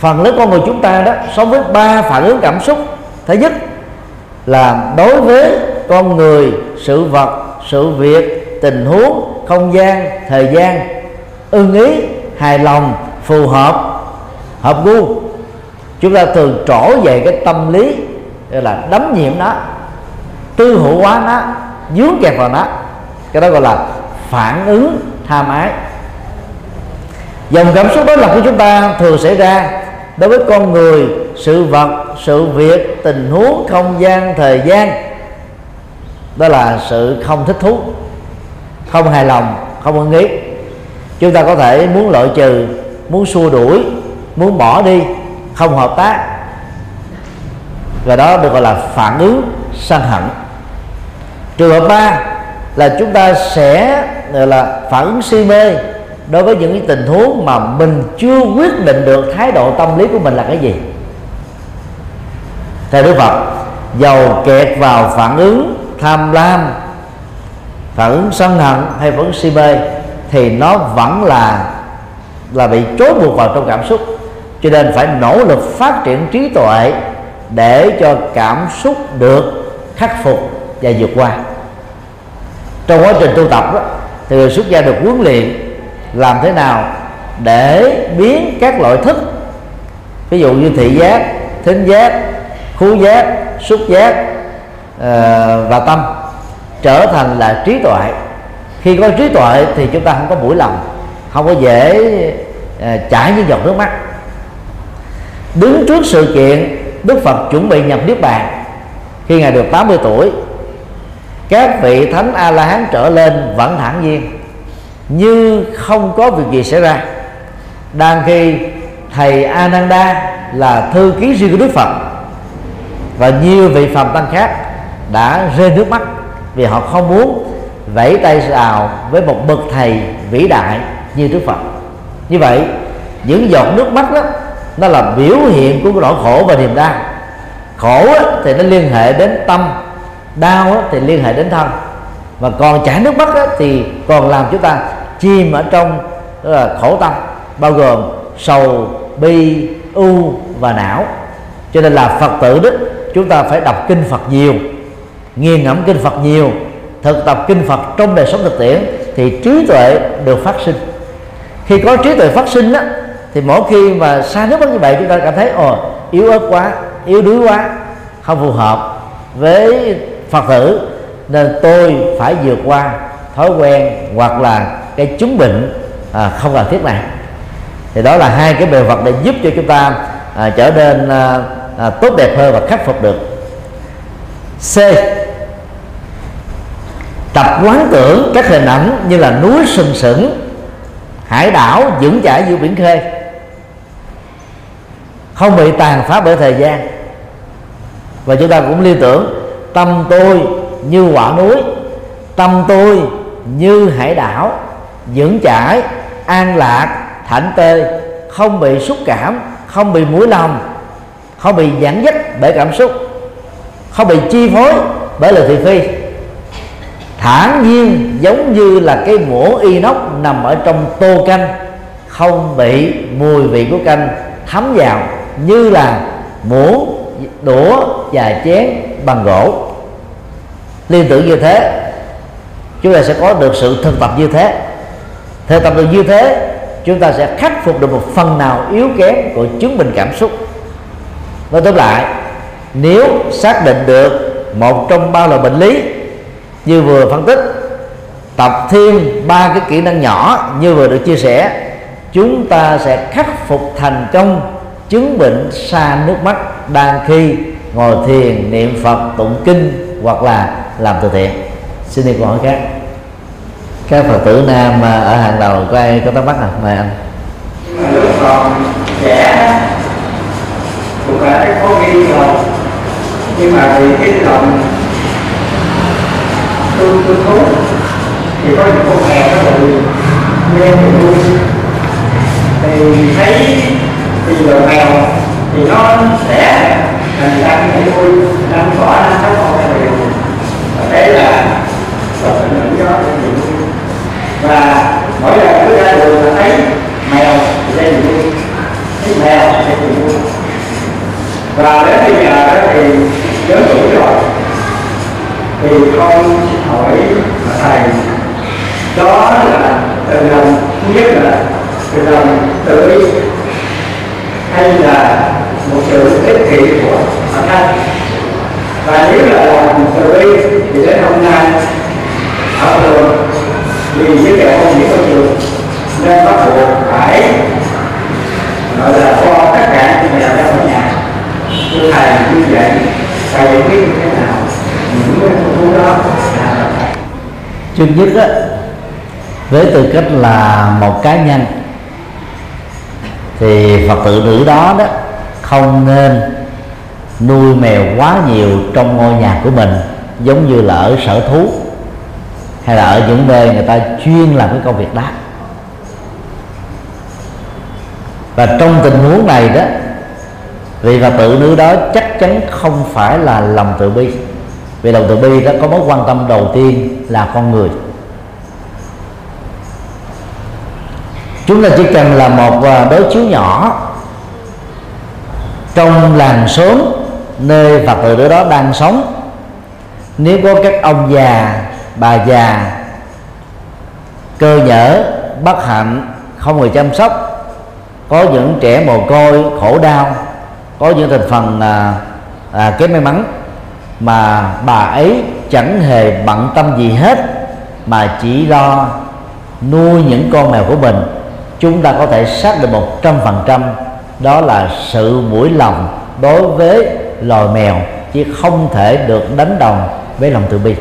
Phần lớn con người chúng ta đó sống với ba phản ứng cảm xúc. Thứ nhất là đối với con người, sự vật, sự việc, tình huống, không gian, thời gian. Ưng ý, hài lòng, phù hợp hợp gu. Chúng ta thường trổ về cái tâm lý là đấm nhiễm nó, tư hữu hóa nó, dướng kẹt vào nó. Cái đó gọi là phản ứng tham ái dòng cảm xúc đối lập của chúng ta, thường xảy ra đối với con người, sự vật, sự việc, tình huống, không gian, thời gian. Đó là sự không thích thú, không hài lòng, không ưng ý. Chúng ta có thể muốn loại trừ, muốn xua đuổi, muốn bỏ đi, không hợp tác. Và đó được gọi là phản ứng sân hận. Trường hợp ba là chúng ta sẽ là phản ứng si mê đối với những cái tình huống mà mình chưa quyết định được thái độ tâm lý của mình là cái gì? Theo đức phật dầu kẹt vào phản ứng tham lam phản ứng sân hận hay phản ứng si mê thì nó vẫn là là bị trói buộc vào trong cảm xúc. Cho nên phải nỗ lực phát triển trí tuệ để cho cảm xúc được khắc phục và vượt qua. Trong quá trình tu tập đó, thì người xuất gia được huấn luyện làm thế nào để biến các loại thức ví dụ như thị giác thính giác khú giác xúc giác uh, và tâm trở thành là trí tuệ. Khi có trí tuệ thì chúng ta không có mũi lòng không có dễ uh, chảy những giọt nước mắt. Đứng trước sự kiện Đức Phật chuẩn bị nhập Niết Bàn. Khi ngài được 80 tuổi các vị thánh a la hán trở lên vẫn thản nhiên như không có việc gì xảy ra. Đang khi thầy Ananda là thư ký riêng của Đức Phật, và nhiều vị phàm tăng khác đã rơi nước mắt vì họ không muốn vẫy tay chào với một bậc thầy vĩ đại như Đức Phật. Như vậy, những giọt nước mắt đó, nó là biểu hiện của nỗi khổ và niềm đau. Khổ thì nó liên hệ đến tâm, đau thì liên hệ đến thân và còn chảy nước mắt thì còn làm chúng ta chìm ở trong là, khổ tâm, bao gồm sầu, bi, u và não. Cho nên là phật tử đức chúng ta phải đọc kinh phật nhiều, nghiền ngẫm kinh phật nhiều, thực tập kinh phật trong đời sống thực tiễn thì trí tuệ được phát sinh. Khi có trí tuệ phát sinh á, thì mỗi khi mà xa nước mắt như vậy, chúng ta cảm thấy, ồ, yếu ớt quá, yếu đuối quá, không phù hợp với phật tử nên tôi phải vượt qua thói quen hoặc là cái chứng bệnh à, không cần thiết này. Thì đó là hai cái bề vật để giúp cho chúng ta à, trở nên à, à, tốt đẹp hơn và khắc phục được. C. Tập quán tưởng các hình ảnh như là núi sừng sững hải đảo vững chãi giữa biển khơi. Không bị tàn phá bởi thời gian. Và chúng ta cũng liên tưởng tâm tôi như quả núi. Tâm tôi như hải đảo, vững chãi, an lạc, thảnh tê, không bị xúc cảm, không bị mũi lòng, không bị dẫn dắt bởi cảm xúc, không bị chi phối bởi lời thị phi. Thản nhiên giống như là cái muỗng inox nằm ở trong tô canh, không bị mùi vị của canh thấm vào, như là muỗng đũa và chén bằng gỗ liên tưởng như thế, chúng ta sẽ có được sự thực tập như thế. Thực tập được như thế, chúng ta sẽ khắc phục được một phần nào yếu kém của chứng bệnh cảm xúc. Nói tóm lại, nếu xác định được một trong ba loại bệnh lý như vừa phân tích, tập thêm ba cái kỹ năng nhỏ như vừa được chia sẻ, chúng ta sẽ khắc phục thành công chứng bệnh xa nước mắt đang khi ngồi thiền niệm phật tụng kinh hoặc là làm từ thiện. Xin đi câu hỏi khác. Các phật tử nam à, ở hàng đầu, có ai có thắc mắc à mời anh. Lúc còn trẻ cũng đã có nghi rồi nhưng mà vì cái lòng, tôi tôi thú, thì có những con mẹ nó bị nghe thì vui thì thấy bây giờ mèo thì nó sẽ thành ra cái vui, đang bỏ ra nó con mèo thể đấy là một những do để vui. Và mỗi lần cứ ra đường là thấy mèo thì đây là vui. Thấy mèo thì đây là vui. Và đến bây giờ đó thì lớn tuổi rồi, thì con hỏi thầy, đó là từ lòng thứ nhất là từ lòng tự hay là một sự ích kỷ của bản thân và nếu là làm từ thì đến hôm nay, ở trường vì những kẻ không biết ở trường nên bắt buộc phải, gọi là cho tất cả những nhà ra ở nhà. Thưa thầy, như vậy, thầy biết như thế nào? Những cái thú đó là trước nhất á, với tư cách là một cá nhân, thì phật tử nữ đó đó không nên nuôi mèo quá nhiều trong ngôi nhà của mình, giống như là ở sở thú, hay là ở những nơi người ta chuyên làm cái công việc đó. Và trong tình huống này đó, vị và tự nữ đó chắc chắn không phải là lòng tự bi. Vì lòng tự bi đó có mối quan tâm đầu tiên là con người. Chúng ta chỉ cần là một à, đối chiếu nhỏ trong làng xóm nơi phật tử đó đang sống. Nếu có các ông già bà già cơ nhở bất hạnh không người chăm sóc có những trẻ mồ côi khổ đau có những thành phần à, à, kém may mắn mà bà ấy chẳng hề bận tâm gì hết mà chỉ lo nuôi những con mèo của mình. Chúng ta có thể xác định một trăm phần trăm đó là sự mũi lòng đối với loài mèo, chứ không thể được đánh đồng với lòng từ bi.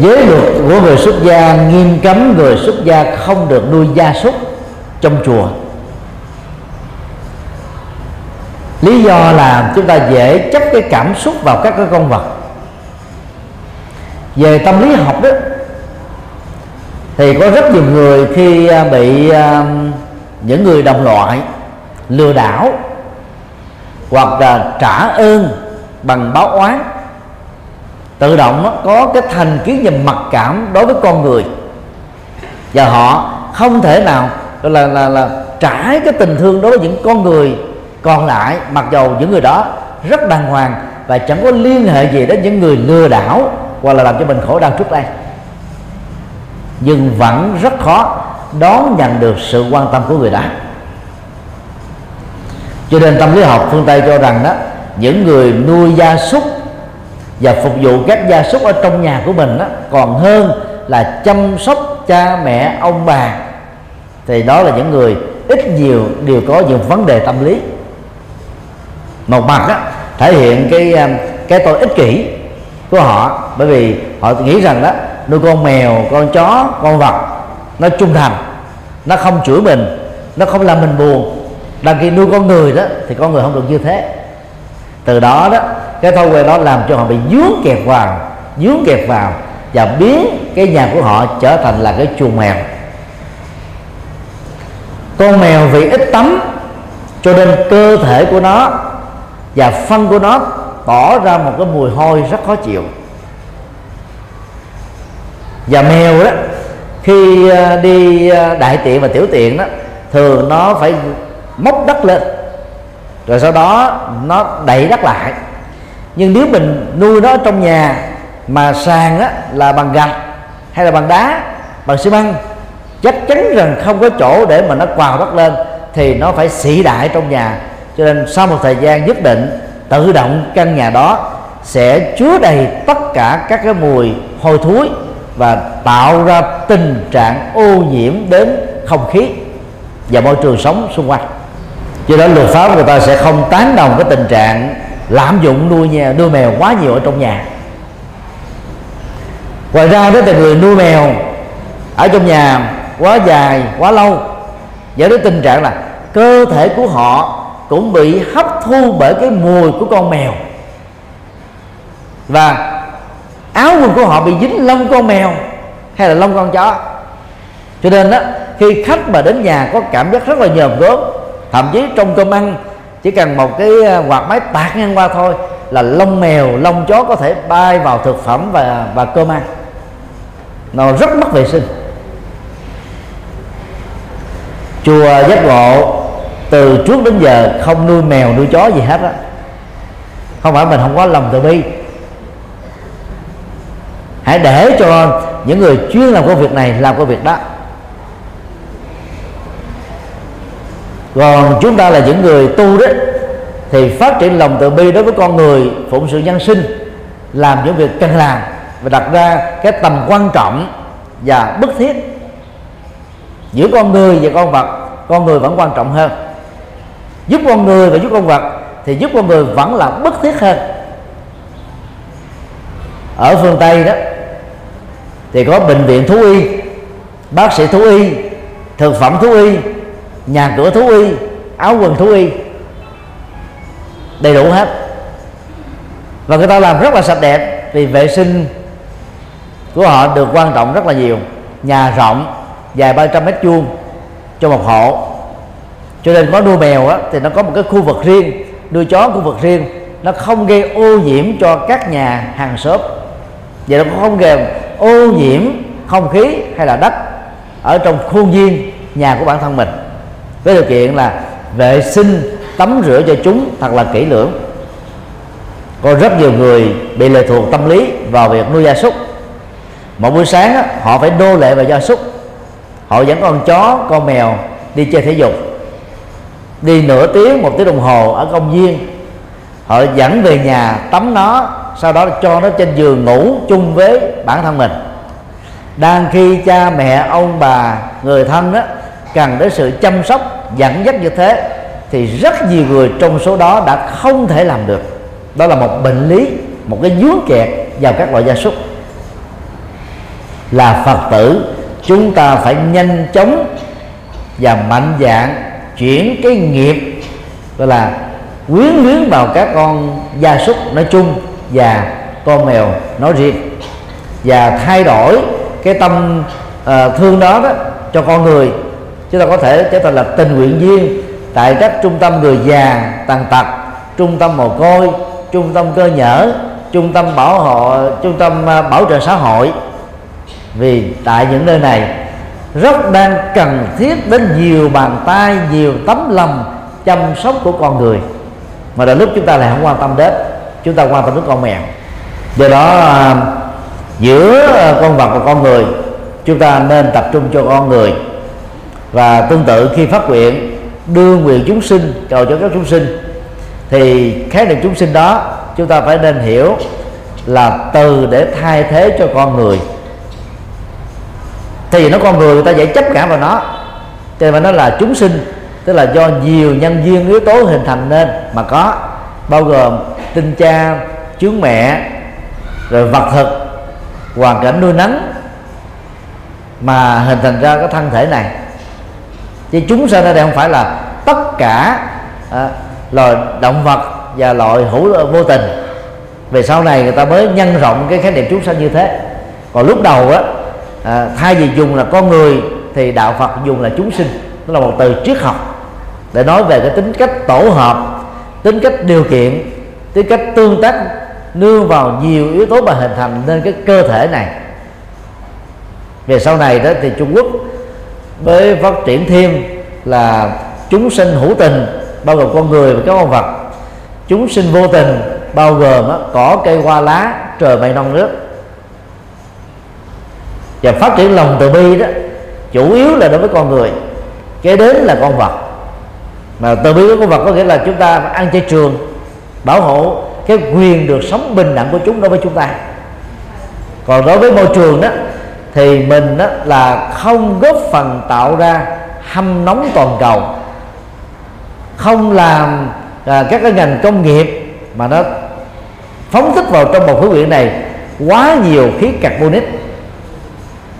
Giới luật của người xuất gia nghiêm cấm người xuất gia không được nuôi gia súc trong chùa. Lý do là chúng ta dễ chấp cái cảm xúc vào các cái con vật. Về tâm lý học đó, thì có rất nhiều người khi à, bị à, những người đồng loại lừa đảo hoặc là trả ơn bằng báo oán, tự động có cái thành kiến và mặc cảm đối với con người. Và họ không thể nào là là là trải cái tình thương đối với những con người còn lại, mặc dầu những người đó rất đàng hoàng và chẳng có liên hệ gì đến những người lừa đảo hoặc là làm cho mình khổ đau trước đây. Nhưng vẫn rất khó đón nhận được sự quan tâm của người đó cho nên tâm lý học phương tây cho rằng đó những người nuôi gia súc và phục vụ các gia súc ở trong nhà của mình đó, còn hơn là chăm sóc cha mẹ ông bà thì đó là những người ít nhiều đều có những vấn đề tâm lý. Một mặt đó, thể hiện cái um, cái tôi ích kỷ của họ bởi vì họ nghĩ rằng đó nuôi con mèo con chó con vật nó trung thành nó không chửi mình, nó không làm mình buồn. Đăng khi nuôi con người đó, thì con người không được như thế. Từ đó đó, cái thói quen đó làm cho họ bị dướng kẹt vào, dướng kẹt vào, và biến cái nhà của họ trở thành là cái chuồng mèo. Con mèo vì ít tắm, cho nên cơ thể của nó và phân của nó tỏ ra một cái mùi hôi rất khó chịu. Và mèo đó khi à, đi à, đại tiện và tiểu tiện đó thường nó phải móc đất lên rồi sau đó nó đẩy đất lại. Nhưng nếu mình nuôi nó trong nhà mà sàn á, là bằng gạch hay là bằng đá bằng xi măng chắc chắn rằng không có chỗ để mà nó quào đất lên thì nó phải xỉ đại trong nhà. Cho nên sau một thời gian nhất định tự động căn nhà đó sẽ chứa đầy tất cả các cái mùi hôi thối và tạo ra tình trạng ô nhiễm đến không khí và môi trường sống xung quanh. Do đó luật pháp người ta sẽ không tán đồng cái tình trạng lạm dụng nuôi nhà nuôi mèo quá nhiều ở trong nhà. Ngoài ra đó thì người nuôi mèo ở trong nhà quá dài, quá lâu, dẫn đến tình trạng là cơ thể của họ cũng bị hấp thu bởi cái mùi của con mèo. Và áo quần của họ bị dính lông con mèo hay là lông con chó. Cho nên đó khi khách mà đến nhà có cảm giác rất là nhờm gớm, thậm chí trong cơm ăn chỉ cần một cái à, quạt máy tạt ngang qua thôi là lông mèo, lông chó có thể bay vào thực phẩm và và cơm ăn. Nó rất mất vệ sinh. Chùa giác ngộ từ trước đến giờ không nuôi mèo, nuôi chó gì hết á. Không phải mình không có lòng từ bi hãy để cho những người chuyên làm công việc này làm công việc đó. Còn chúng ta là những người tu đấy thì phát triển lòng từ bi đối với con người, phụng sự nhân sinh, làm những việc cần làm và đặt ra cái tầm quan trọng và bức thiết giữa con người và con vật, con người vẫn quan trọng hơn. Giúp con người và giúp con vật thì giúp con người vẫn là bức thiết hơn. Ở phương tây đó thì có bệnh viện thú y bác sĩ thú y thực phẩm thú y nhà cửa thú y áo quần thú y. Đầy đủ hết. Và người ta làm rất là sạch đẹp vì vệ sinh của họ được quan trọng rất là nhiều. Nhà rộng dài 300 mét vuông cho một hộ. Cho nên có nuôi mèo á, thì nó có một cái khu vực riêng nuôi chó khu vực riêng. Nó không gây ô nhiễm cho các nhà hàng xóm. Và nó cũng không gây ô nhiễm không khí hay là đất ở trong khuôn viên nhà của bản thân mình. Với điều kiện là vệ sinh, tắm rửa cho chúng thật là kỹ lưỡng. Có rất nhiều người bị lệ thuộc tâm lý vào việc nuôi gia súc. Một buổi sáng họ phải đô lệ vào gia súc. Họ dẫn con chó, con mèo đi chơi thể dục. Đi nửa tiếng, một tiếng đồng hồ ở công viên, họ dẫn về nhà tắm nó, sau đó cho nó trên giường ngủ chung với bản thân mình. Đang khi cha mẹ, ông bà, người thân đó cần đến sự chăm sóc dẫn dắt như thế, thì rất nhiều người trong số đó đã không thể làm được. Đó là một bệnh lý, một cái dướng kẹt vào các loại gia súc. Là phật tử, chúng ta phải nhanh chóng và mạnh dạng chuyển cái nghiệp, gọi là quyến luyến vào các con gia súc nói chung và con mèo nói riêng và thay đổi cái tâm uh, thương đó đó cho con người. Chúng ta có thể trở thành là tình nguyện viên tại các trung tâm người già tàn tật trung tâm mồ côi trung tâm cơ nhở trung tâm bảo hộ trung tâm uh, bảo trợ xã hội. Vì tại những nơi này rất đang cần thiết đến nhiều bàn tay nhiều tấm lòng chăm sóc của con người. Mà đôi lúc chúng ta lại không quan tâm đến chúng ta quan tâm đến con mèo. Do đó ờ, giữa con vật và con người, chúng ta nên tập trung cho con người. Và tương tự khi phát nguyện, đưa nguyện chúng sinh cầu cho các chúng sinh, thì khái niệm chúng sinh đó chúng ta phải nên hiểu là từ để thay thế cho con người. Thì nó con người người ta dễ chấp cả vào nó. Cho nên nó là chúng sinh, tức là do nhiều nhân viên yếu tố hình thành nên mà có, bao gồm tinh cha, chướng mẹ, rồi vật thực hoàn cảnh nuôi nấng mà hình thành ra cái thân thể này. Chứ chúng sanh ở đây không phải là tất cả à, loài động vật và loài hữu vô tình. Về sau này người ta mới nhân rộng cái khái niệm chúng sanh như thế. Còn lúc đầu á à, thay vì dùng là con người thì đạo Phật dùng là chúng sinh. Đó là một từ triết học để nói về cái tính cách tổ hợp tính cách điều kiện tính cách tương tác nương vào nhiều yếu tố mà hình thành nên cái cơ thể này. Về sau này đó thì Trung Quốc với phát triển thêm là chúng sinh hữu tình bao gồm con người và các con vật. Chúng sinh vô tình bao gồm đó, cỏ cây hoa lá trời mây non nước. Và phát triển lòng từ bi đó chủ yếu là đối với con người kế đến là con vật. Mà từ bi của con vật có nghĩa là chúng ta ăn chay trường bảo hộ cái quyền được sống bình đẳng của chúng đối với chúng ta. Còn đối với môi trường đó thì mình đó là không góp phần tạo ra hâm nóng toàn cầu không làm à, các cái ngành công nghiệp mà nó phóng thích vào trong một khối quyển này quá nhiều khí carbonic.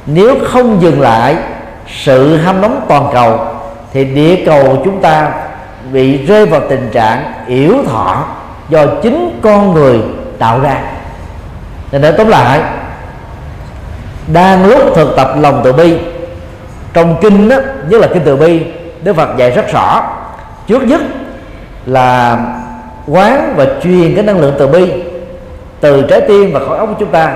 Nếu không dừng lại sự hâm nóng toàn cầu thì địa cầu chúng ta bị rơi vào tình trạng yếu thọ do chính con người tạo ra. Nên để tóm lại đang lúc thực tập lòng từ bi trong kinh đó, nhất là kinh từ bi đức phật dạy rất rõ. Trước nhất là quán và truyền cái năng lượng từ bi từ trái tim và khối óc của chúng ta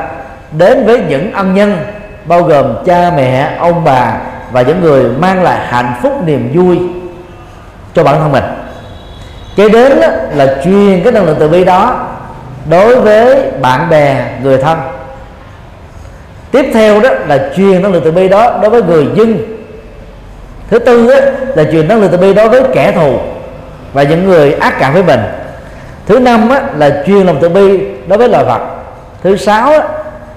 đến với những ân nhân bao gồm cha mẹ ông bà và những người mang lại hạnh phúc niềm vui cho bản thân mình kế đến là truyền cái năng lượng từ bi đó đối với bạn bè người thân. Tiếp theo đó là truyền năng lượng từ bi đó đối với người dân. Thứ tư đó, là truyền năng lượng từ bi đối với kẻ thù và những người ác cảm với mình. Thứ năm á, là truyền lòng từ bi đối với loài vật. Thứ sáu á,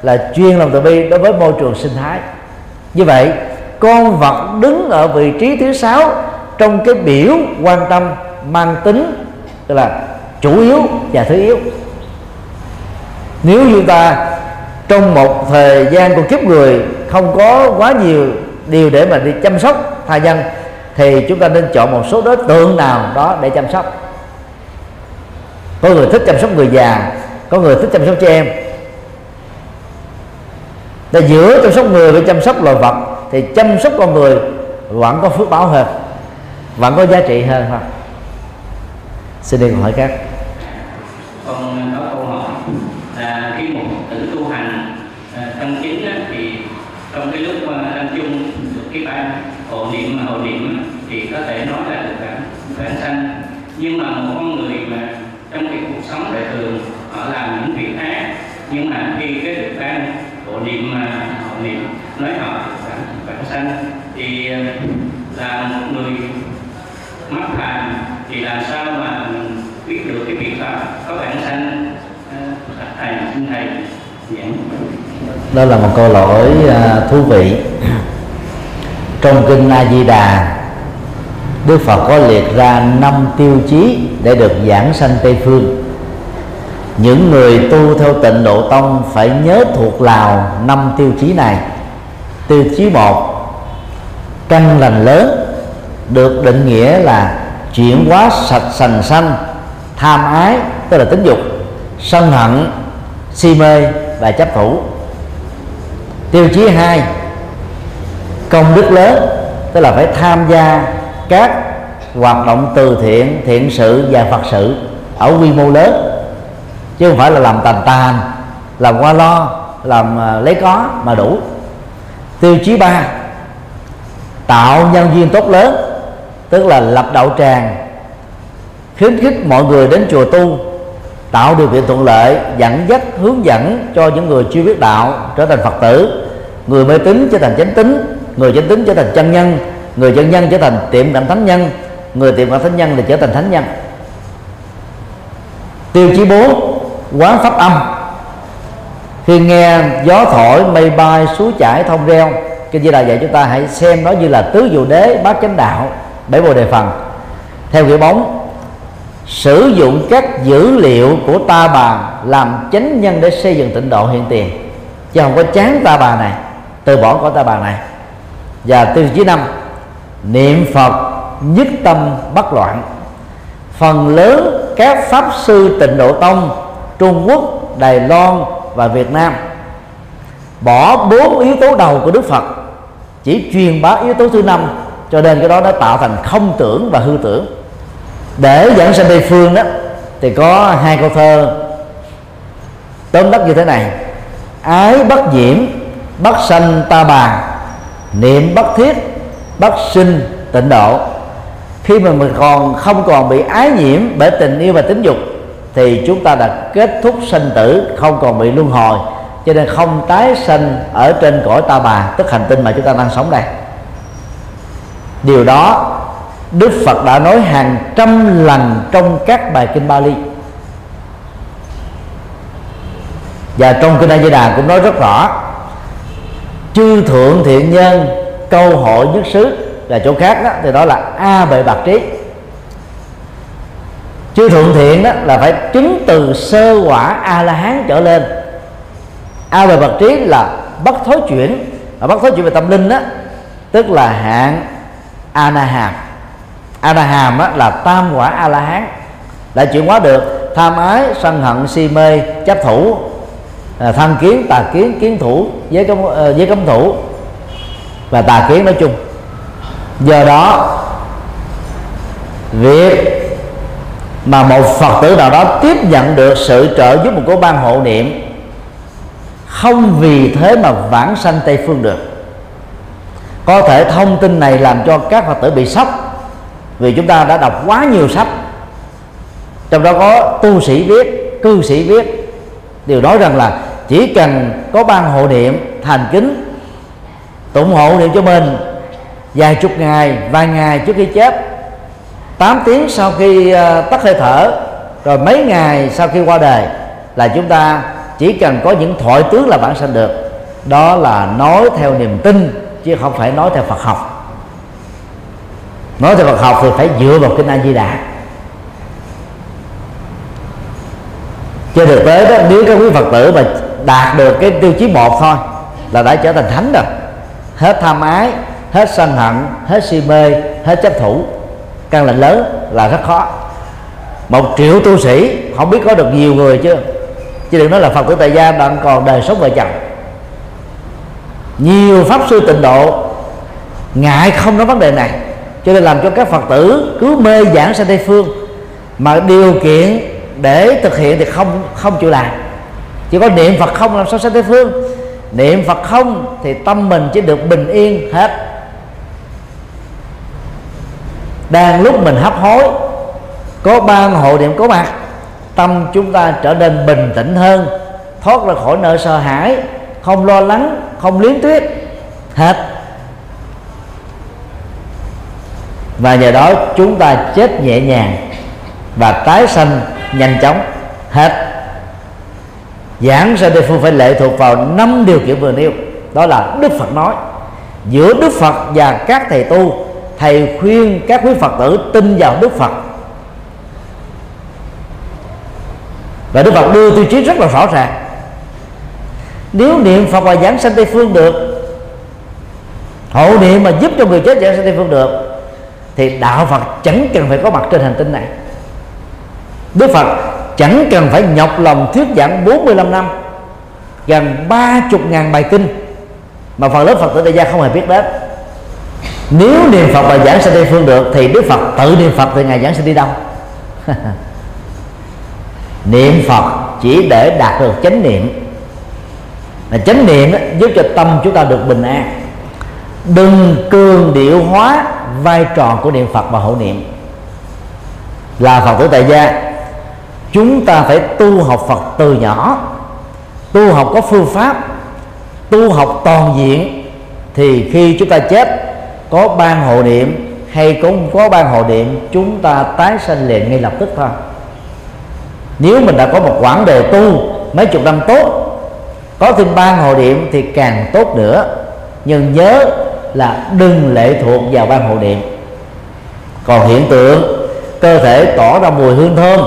là chuyên lòng từ bi đối với môi trường sinh thái. Như vậy con vật đứng ở vị trí thứ sáu trong cái biểu quan tâm mang tính, tức là chủ yếu và thứ yếu. Nếu chúng ta trong một thời gian của kiếp người không có quá nhiều điều để mà đi chăm sóc tha nhân, thì chúng ta nên chọn một số đối tượng nào đó để chăm sóc. Có người thích chăm sóc người già, có người thích chăm sóc trẻ em. Là giữa chăm sóc người với chăm sóc loài vật, thì chăm sóc con người vẫn có phước báo hơn, vẫn có giá trị hơn không xin đi hỏi các con có câu hỏi là khi một tử tu hành à, trong chính á, thì trong cái lúc mà chung được cái ban hộ niệm mà hộ niệm thì có thể nói là được cả bản sanh nhưng mà một con người mà trong cái cuộc sống đời thường họ làm những việc ác nhưng mà khi cái được ban hộ niệm mà hộ niệm nói họ bản, vãng sanh thì à, là một người mắc phạm thì làm sao mà biết được cái việc pháp có vãng sanh ờ, thầy xin thầy giảng đó là một câu lỗi à, thú vị. Trong kinh A Di Đà, Đức Phật có liệt ra năm tiêu chí để được giảng sanh Tây phương. Những người tu theo tịnh độ tông phải nhớ thuộc lào năm tiêu chí này. Tiêu chí một, căn lành lớn, được định nghĩa là chuyển hóa sạch sành sanh, tham ái, tức là tính dục, sân hận, si mê và chấp thủ tiêu chí hai, công đức lớn, tức là phải tham gia các hoạt động từ thiện thiện sự và phật sự ở quy mô lớn. Chứ không phải là làm tàn tàn, làm qua lo, làm à, lấy có mà đủ. Tiêu chí ba, tạo nhân duyên tốt lớn, tức là lập đạo tràng, khuyến khích mọi người đến chùa tu tạo điều kiện thuận lợi, dẫn dắt, hướng dẫn cho những người chưa biết đạo trở thành phật tử. Người mê tín trở thành chánh tín, người chánh tín trở thành chân nhân, người chân nhân trở thành tiệm cận thánh nhân, người tiệm cận thánh nhân thì trở thành thánh nhân. Tiêu chí 4 quán pháp âm. Khi nghe gió thổi, mây bay, suối chảy, thông reo, kinh di đà dạy chúng ta hãy xem nó như là tứ diệu đế bát chánh đạo, bảy bồ đề phần. Theo kiểu bóng sử dụng các dữ liệu của ta bà làm chánh nhân để xây dựng tịnh độ hiện tiền. Chứ không có chán ta bà này, từ bỏ của ta bà này. Và tiêu chí năm, niệm phật nhất tâm bất loạn. Phần lớn các pháp sư tịnh độ tông, trung quốc, đài loan và việt nam bỏ bốn yếu tố đầu của đức phật, chỉ truyền bá yếu tố thứ năm, cho nên cái đó đã tạo thành không tưởng và hư tưởng để dẫn sanh tây phương đó thì có hai câu thơ tóm tắt như thế này. Ái bất nhiễm bất sanh ta bà, niệm bất thiết, bất sinh tịnh độ. Khi mà mình còn không còn bị ái nhiễm bởi tình yêu và tính dục, thì chúng ta đã kết thúc sinh tử, không còn bị luân hồi. Cho nên không tái sanh ở trên cõi ta bà, tức hành tinh mà chúng ta đang sống đây. Điều đó đức phật đã nói hàng trăm lần trong các bài kinh bali. Và trong kinh a di đà cũng nói rất rõ, chư thượng thiện nhân, câu hội nhất xứ là chỗ khác đó, thì đó là a bệ bạc trí. Chư thượng thiện đó là phải chứng từ sơ quả a la hán trở lên. A bệ bạc trí là bất thối chuyển, và bất thối chuyển về tâm linh đó, tức là hạng a na hàm. A-la-hàm á, là tam quả a la hán đã chuyển hóa được tham ái sân hận si mê chấp thủ à, thân kiến tà kiến kiến thủ với cấm ờ, với cấm thủ và tà kiến nói chung. Do đó việc mà một phật tử nào đó tiếp nhận được sự trợ giúp của ban hộ niệm không vì thế mà vãng sanh tây phương được. Có thể thông tin này làm cho các phật tử bị sốc vì chúng ta đã đọc quá nhiều sách. Trong đó có tu sĩ viết cư sĩ viết. Điều nói rằng là chỉ cần có ban hộ niệm thành kính tụng hộ niệm cho mình vài chục ngày vài ngày trước khi chết 8 tiếng sau khi uh, tắt hơi thở rồi mấy ngày sau khi qua đời là chúng ta chỉ cần có những thoại tướng là bản sanh được. Đó là nói theo niềm tin chứ không phải nói theo Phật học nói về Phật học thì phải dựa vào kinh A Di Đà trên thực tế đó, nếu các quý Phật tử mà đạt được cái tiêu chí một thôi, là đã trở thành thánh rồi. Hết tham ái, hết sân hận, hết si mê, hết chấp thủ. Căn lệnh lớn là rất khó. Một triệu tu sĩ, không biết có được nhiều người chưa? Chứ đừng nói là phật tử tại gia đang còn đời sống vợ chồng. Nhiều pháp sư tịnh độ, ngại không nói vấn đề này cho nên làm cho các phật tử cứ mê giảng sang tây phương mà điều kiện để thực hiện thì không không chịu làm. Chỉ có niệm phật không làm sao sang tây phương. Niệm phật không thì tâm mình chỉ được bình yên hết. Đang lúc mình hấp hối, có ba hộ niệm có mặt, tâm chúng ta trở nên bình tĩnh hơn, thoát ra khỏi nợ sợ hãi, không lo lắng, không liếm tuyết hết. Và nhờ đó chúng ta chết nhẹ nhàng và tái sanh nhanh chóng, hết. Giảng ra tây phương phải lệ thuộc vào năm điều kiện vừa nêu, đó là đức phật nói. Giữa đức phật và các thầy tu, thầy khuyên các quý phật tử tin vào đức phật. Và đức phật đưa tiêu chí rất là rõ ràng. Nếu niệm phật và giảng sanh tây phương được hộ niệm mà giúp cho người chết giảng sanh tây phương được thì đạo phật chẳng cần phải có mặt trên hành tinh này. Đức phật chẳng cần phải nhọc lòng thuyết giảng 45 năm, gần ba chục ngàn bài kinh mà phần lớn phật tử đại gia không hề biết đến. Nếu niệm phật và giảng sanh tây phương được, thì đức phật tự niệm phật thì ngài giảng sanh đi đâu? [laughs] Niệm phật chỉ để đạt được chánh niệm. Là chánh niệm giúp cho tâm chúng ta được bình an. Đừng cường điệu hóa vai trò của niệm phật và hộ niệm. Là phật tử tại gia, chúng ta phải tu học phật từ nhỏ, tu học có phương pháp, tu học toàn diện, thì khi chúng ta chết, có ban hộ niệm hay cũng có ban hộ niệm, chúng ta tái sanh liền ngay lập tức thôi. Nếu mình đã có một quãng đời tu mấy chục năm tốt, có thêm ban hộ niệm thì càng tốt nữa. Nhưng nhớ là đừng lệ thuộc vào ban hộ niệm còn hiện tượng cơ thể tỏ ra mùi hương thơm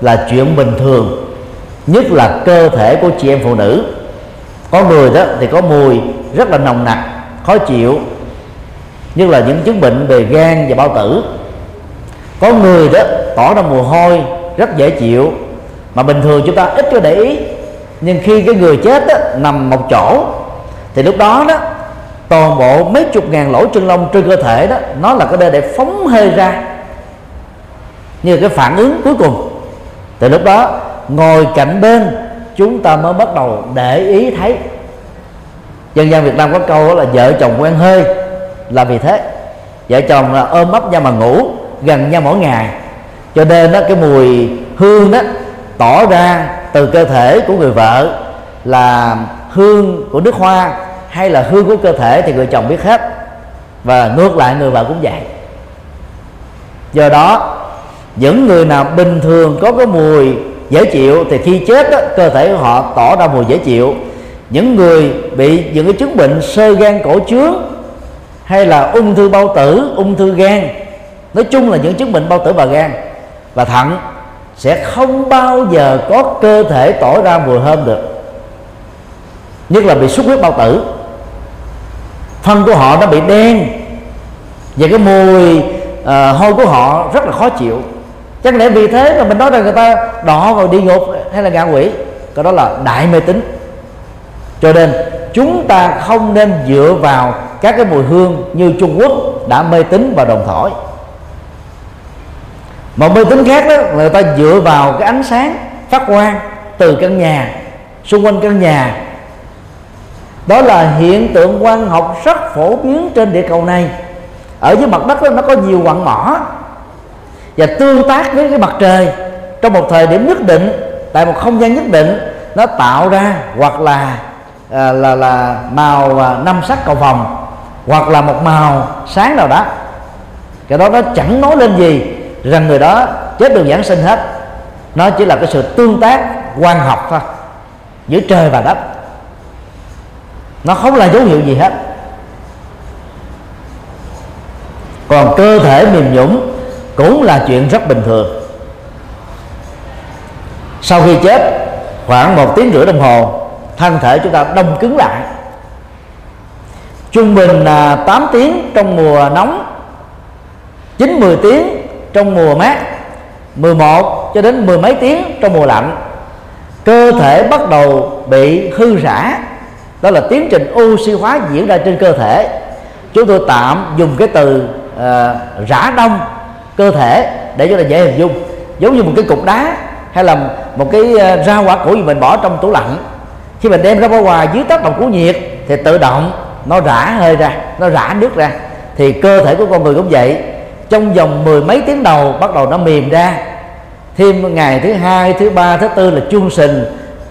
là chuyện bình thường nhất là cơ thể của chị em phụ nữ. Có người đó thì có mùi rất là nồng nặc khó chịu như là những chứng bệnh về gan và bao tử. Có người đó tỏ ra mùi hôi rất dễ chịu mà bình thường chúng ta ít có để ý. Nhưng khi cái người chết đó, nằm một chỗ thì lúc đó đó toàn bộ mấy chục ngàn lỗ chân lông trên cơ thể đó, nó là cái nơi để phóng hơi ra. Như cái phản ứng cuối cùng. Từ lúc đó, ngồi cạnh bên, chúng ta mới bắt đầu để ý thấy. Dân gian Việt Nam có câu là vợ chồng quen hơi là vì thế. Vợ chồng là ôm ấp nhau mà ngủ, gần nhau mỗi ngày. Cho nên đó, cái mùi hương đó tỏ ra từ cơ thể của người vợ là hương của nước hoa hay là hư của cơ thể thì người chồng biết hết. Và ngược lại người vợ cũng vậy. Do đó những người nào bình thường có cái mùi dễ chịu thì khi chết đó, cơ thể của họ tỏ ra mùi dễ chịu. Những người bị những cái chứng bệnh sơ gan cổ trướng hay là ung thư bao tử ung thư gan nói chung là những chứng bệnh bao tử và gan và thận sẽ không bao giờ có cơ thể tỏ ra mùi thơm được nhất là bị xuất huyết bao tử phân của họ nó bị đen. Và cái mùi uh, hôi của họ rất là khó chịu. Chắc lẽ vì thế mà mình nói rằng người ta đỏ vào đi ngục hay là ngạ quỷ? Cái đó là đại mê tín. Cho nên chúng ta không nên dựa vào các cái mùi hương như Trung Quốc đã mê tín và đồng thổi. Một mê tín khác đó người ta dựa vào cái ánh sáng phát quang từ căn nhà xung quanh căn nhà đó là hiện tượng quang học rất phổ biến trên địa cầu này. Ở dưới mặt đất đó, nó có nhiều quặng mỏ và tương tác với cái mặt trời. Trong một thời điểm nhất định tại một không gian nhất định nó tạo ra hoặc là à, là là màu à, năm sắc cầu vòng hoặc là một màu sáng nào đó. Cái đó nó chẳng nói lên gì rằng người đó chết được giảng sinh hết. Nó chỉ là cái sự tương tác quan học thôi giữa trời và đất nó không là dấu hiệu gì hết. Còn cơ thể mềm nhũng cũng là chuyện rất bình thường. Sau khi chết, khoảng một tiếng rưỡi đồng hồ, thân thể chúng ta đông cứng lại. Trung bình là 8 tiếng trong mùa nóng 9 10 tiếng trong mùa mát 11 cho đến mười mấy tiếng trong mùa lạnh. Cơ thể bắt đầu bị hư rã đó là tiến trình oxy hóa diễn ra trên cơ thể. Chúng tôi tạm dùng cái từ uh, rã đông cơ thể để cho là dễ hình dung. Giống như một cái cục đá hay là một cái ờ, rau quả củ gì mình bỏ trong tủ lạnh. Khi mình đem ra bỏ ngoài dưới tác động của nhiệt thì tự động nó rã hơi ra nó rã nước ra. Thì cơ thể của con người cũng vậy. Trong vòng mười mấy tiếng đầu bắt đầu nó mềm ra. Thêm ngày thứ hai thứ ba thứ tư là chuông sình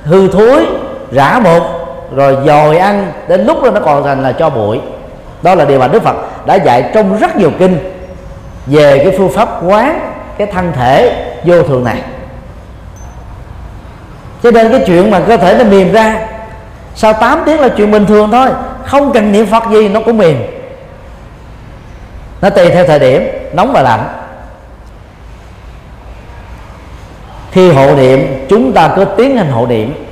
hư thối rã một rồi dòi ăn, đến lúc đó nó còn thành là cho bụi. Đó là điều mà đức phật đã dạy trong rất nhiều kinh về cái phương pháp quán cái thân thể vô thường này. Cho nên cái chuyện mà cơ thể nó mềm ra, sau 8 tiếng là chuyện bình thường thôi, không cần niệm phật gì nó cũng mềm. Nó tùy theo thời điểm, nóng và lạnh. Khi hộ niệm, chúng ta cứ tiến hành hộ niệm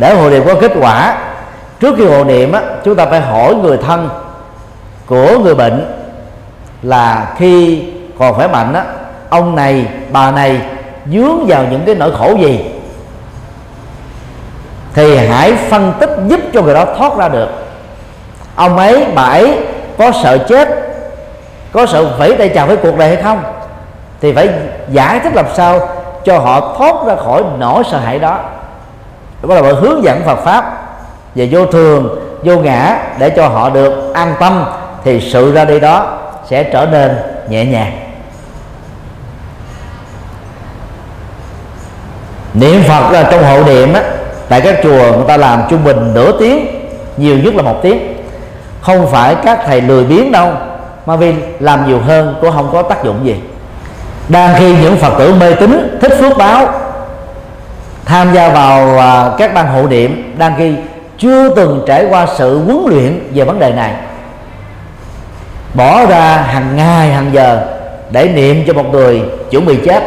để hộ niệm có kết quả trước khi hộ niệm á, chúng ta phải hỏi người thân của người bệnh là khi còn khỏe mạnh á, ông này bà này dướng vào những cái nỗi khổ gì? Thì hãy phân tích giúp cho người đó thoát ra được. Ông ấy bà ấy có sợ chết có sợ vẫy tay chào với cuộc đời hay không? Thì phải giải thích làm sao cho họ thoát ra khỏi nỗi sợ hãi đó đó là bởi hướng dẫn Phật pháp về vô thường, vô ngã để cho họ được an tâm, thì sự ra đi đó sẽ trở nên nhẹ nhàng. Niệm phật là trong hộ niệm á, tại các chùa người ta làm trung bình nửa tiếng, nhiều nhất là một tiếng. Không phải các thầy lười biếng đâu, mà vì làm nhiều hơn cũng không có tác dụng gì. Đang khi những phật tử mê tín, thích phước báo tham gia vào à, các ban hộ niệm đang khi chưa từng trải qua sự huấn luyện về vấn đề này. Bỏ ra hàng ngày hàng giờ để niệm cho một người chuẩn bị chết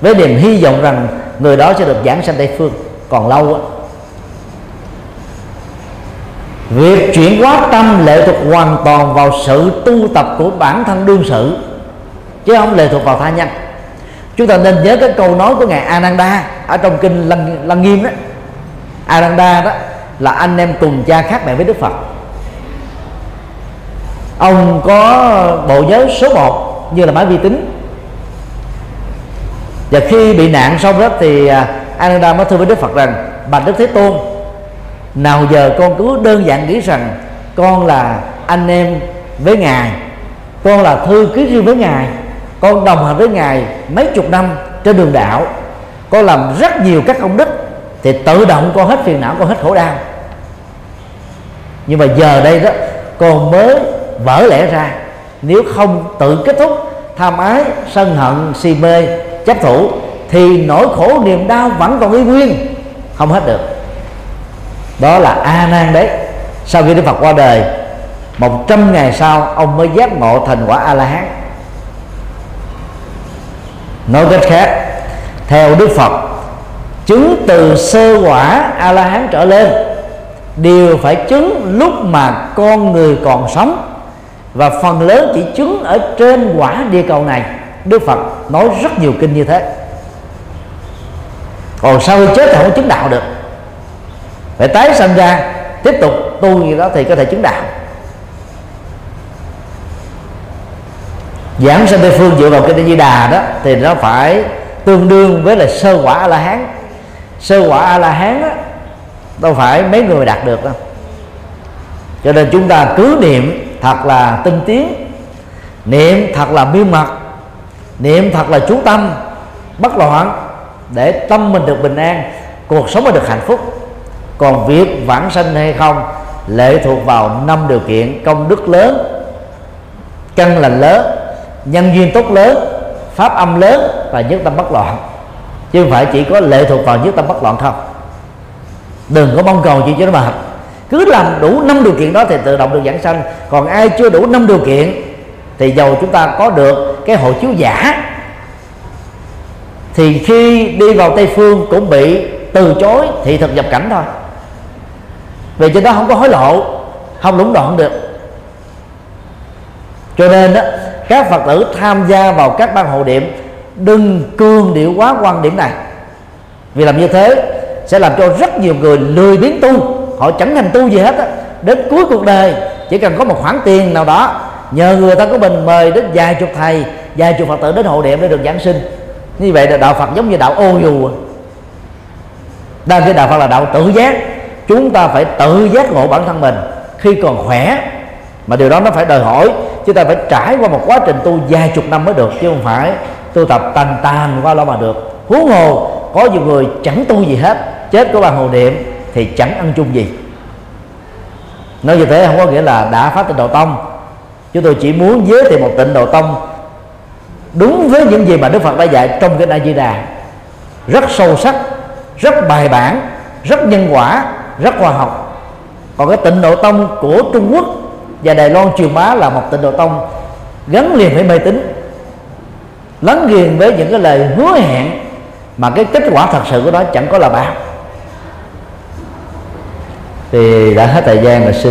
với niềm hy vọng rằng người đó sẽ được giảng sanh tây phương còn lâu á. Việc chuyển hóa tâm lệ thuộc hoàn toàn vào sự tu tập của bản thân đương sự chứ không lệ thuộc vào tha nhân. Chúng ta nên nhớ cái câu nói của ngài Ananda ở trong kinh Lăng, Lăng Nghiêm đó Aranda đó là anh em cùng cha khác mẹ với Đức Phật. Ông có bộ nhớ số 1 như là máy vi tính. Và khi bị nạn xong đó thì à, Aranda Ananda mới thưa với Đức Phật rằng bạch Đức Thế Tôn nào giờ con cứ đơn giản nghĩ rằng con là anh em với ngài con là thư ký riêng với ngài con đồng hành với ngài mấy chục năm trên đường đạo con làm rất nhiều các công đức thì tự động con hết phiền não con hết khổ đau. Nhưng mà giờ đây đó con mới vỡ lẽ ra, nếu không tự kết thúc tham ái, sân hận, si mê, chấp thủ, thì nỗi khổ niềm đau vẫn còn y nguyên, không hết được. Đó là a nan đấy. Sau khi đức phật qua đời, một trăm ngày sau, ông mới giác ngộ thành quả a la hán. Nói cách khác theo đức phật, chứng từ sơ quả a la hán trở lên, đều phải chứng lúc mà con người còn sống, và phần lớn chỉ chứng ở trên quả địa cầu này. Đức phật nói rất nhiều kinh như thế. Còn sau khi chết thì không chứng đạo được. Phải tái sanh ra, tiếp tục tu như đó thì có thể chứng đạo. Giảng sanh tây phương dựa vào kinh di đà đó, thì nó phải tương đương với là sơ quả a la hán sơ quả a la hán á, đâu phải mấy người đạt được đâu. Cho nên chúng ta cứ niệm thật là tinh tiến niệm thật là miên mật niệm thật là chú tâm bất loạn để tâm mình được bình an cuộc sống mình được hạnh phúc. Còn việc vãng sanh hay không lệ thuộc vào năm điều kiện công đức lớn căn lành lớn nhân duyên tốt lớn pháp âm lớn và nhất tâm bất loạn. Chứ không phải chỉ có lệ thuộc vào nhất tâm bất loạn không. Đừng có mong cầu gì cho nó mệt cứ làm đủ năm điều kiện đó thì tự động được giảng sanh. Còn ai chưa đủ năm điều kiện thì dầu chúng ta có được cái hộ chiếu giả. Thì khi đi vào tây phương cũng bị từ chối thị thực nhập cảnh thôi. Vì trên đó không có hối lộ, không lũng đoạn được. Cho nên đó các phật tử tham gia vào các ban hộ niệm, đừng cương điệu quá quan điểm này. Vì làm như thế sẽ làm cho rất nhiều người lười biến tu, họ chẳng hành tu gì hết á. Đến cuối cuộc đời, chỉ cần có một khoản tiền nào đó, nhờ người ta của mình mời đến vài chục thầy, vài chục phật tử đến hộ niệm để được giảng sinh. Như vậy là đạo phật giống như đạo ô dù à. đang cái đạo phật là đạo tự giác, chúng ta phải tự giác ngộ bản thân mình. Khi còn khỏe mà điều đó nó phải đòi hỏi, chúng ta phải trải qua một quá trình tu vài chục năm mới được, chứ không phải tu tập tàn tàn qua lo mà được. Huống hồ, có nhiều người chẳng tu gì hết, chết của bàn hồ niệm, thì chẳng ăn chung gì. Nói như thế không có nghĩa là đã phát tịnh độ tông. Chúng tôi chỉ muốn giới thiệu một tịnh độ tông đúng với những gì mà đức phật đã dạy trong cái đại di đà. Rất sâu sắc, rất bài bản, rất nhân quả, rất khoa học. Còn cái tịnh độ tông của trung quốc và đài loan truyền bá là một tịnh độ tông gắn liền với mê tín, lắng ghiền với những cái lời hứa hẹn mà cái kết quả thật sự của nó chẳng có là bao. Thì đã hết thời gian là xin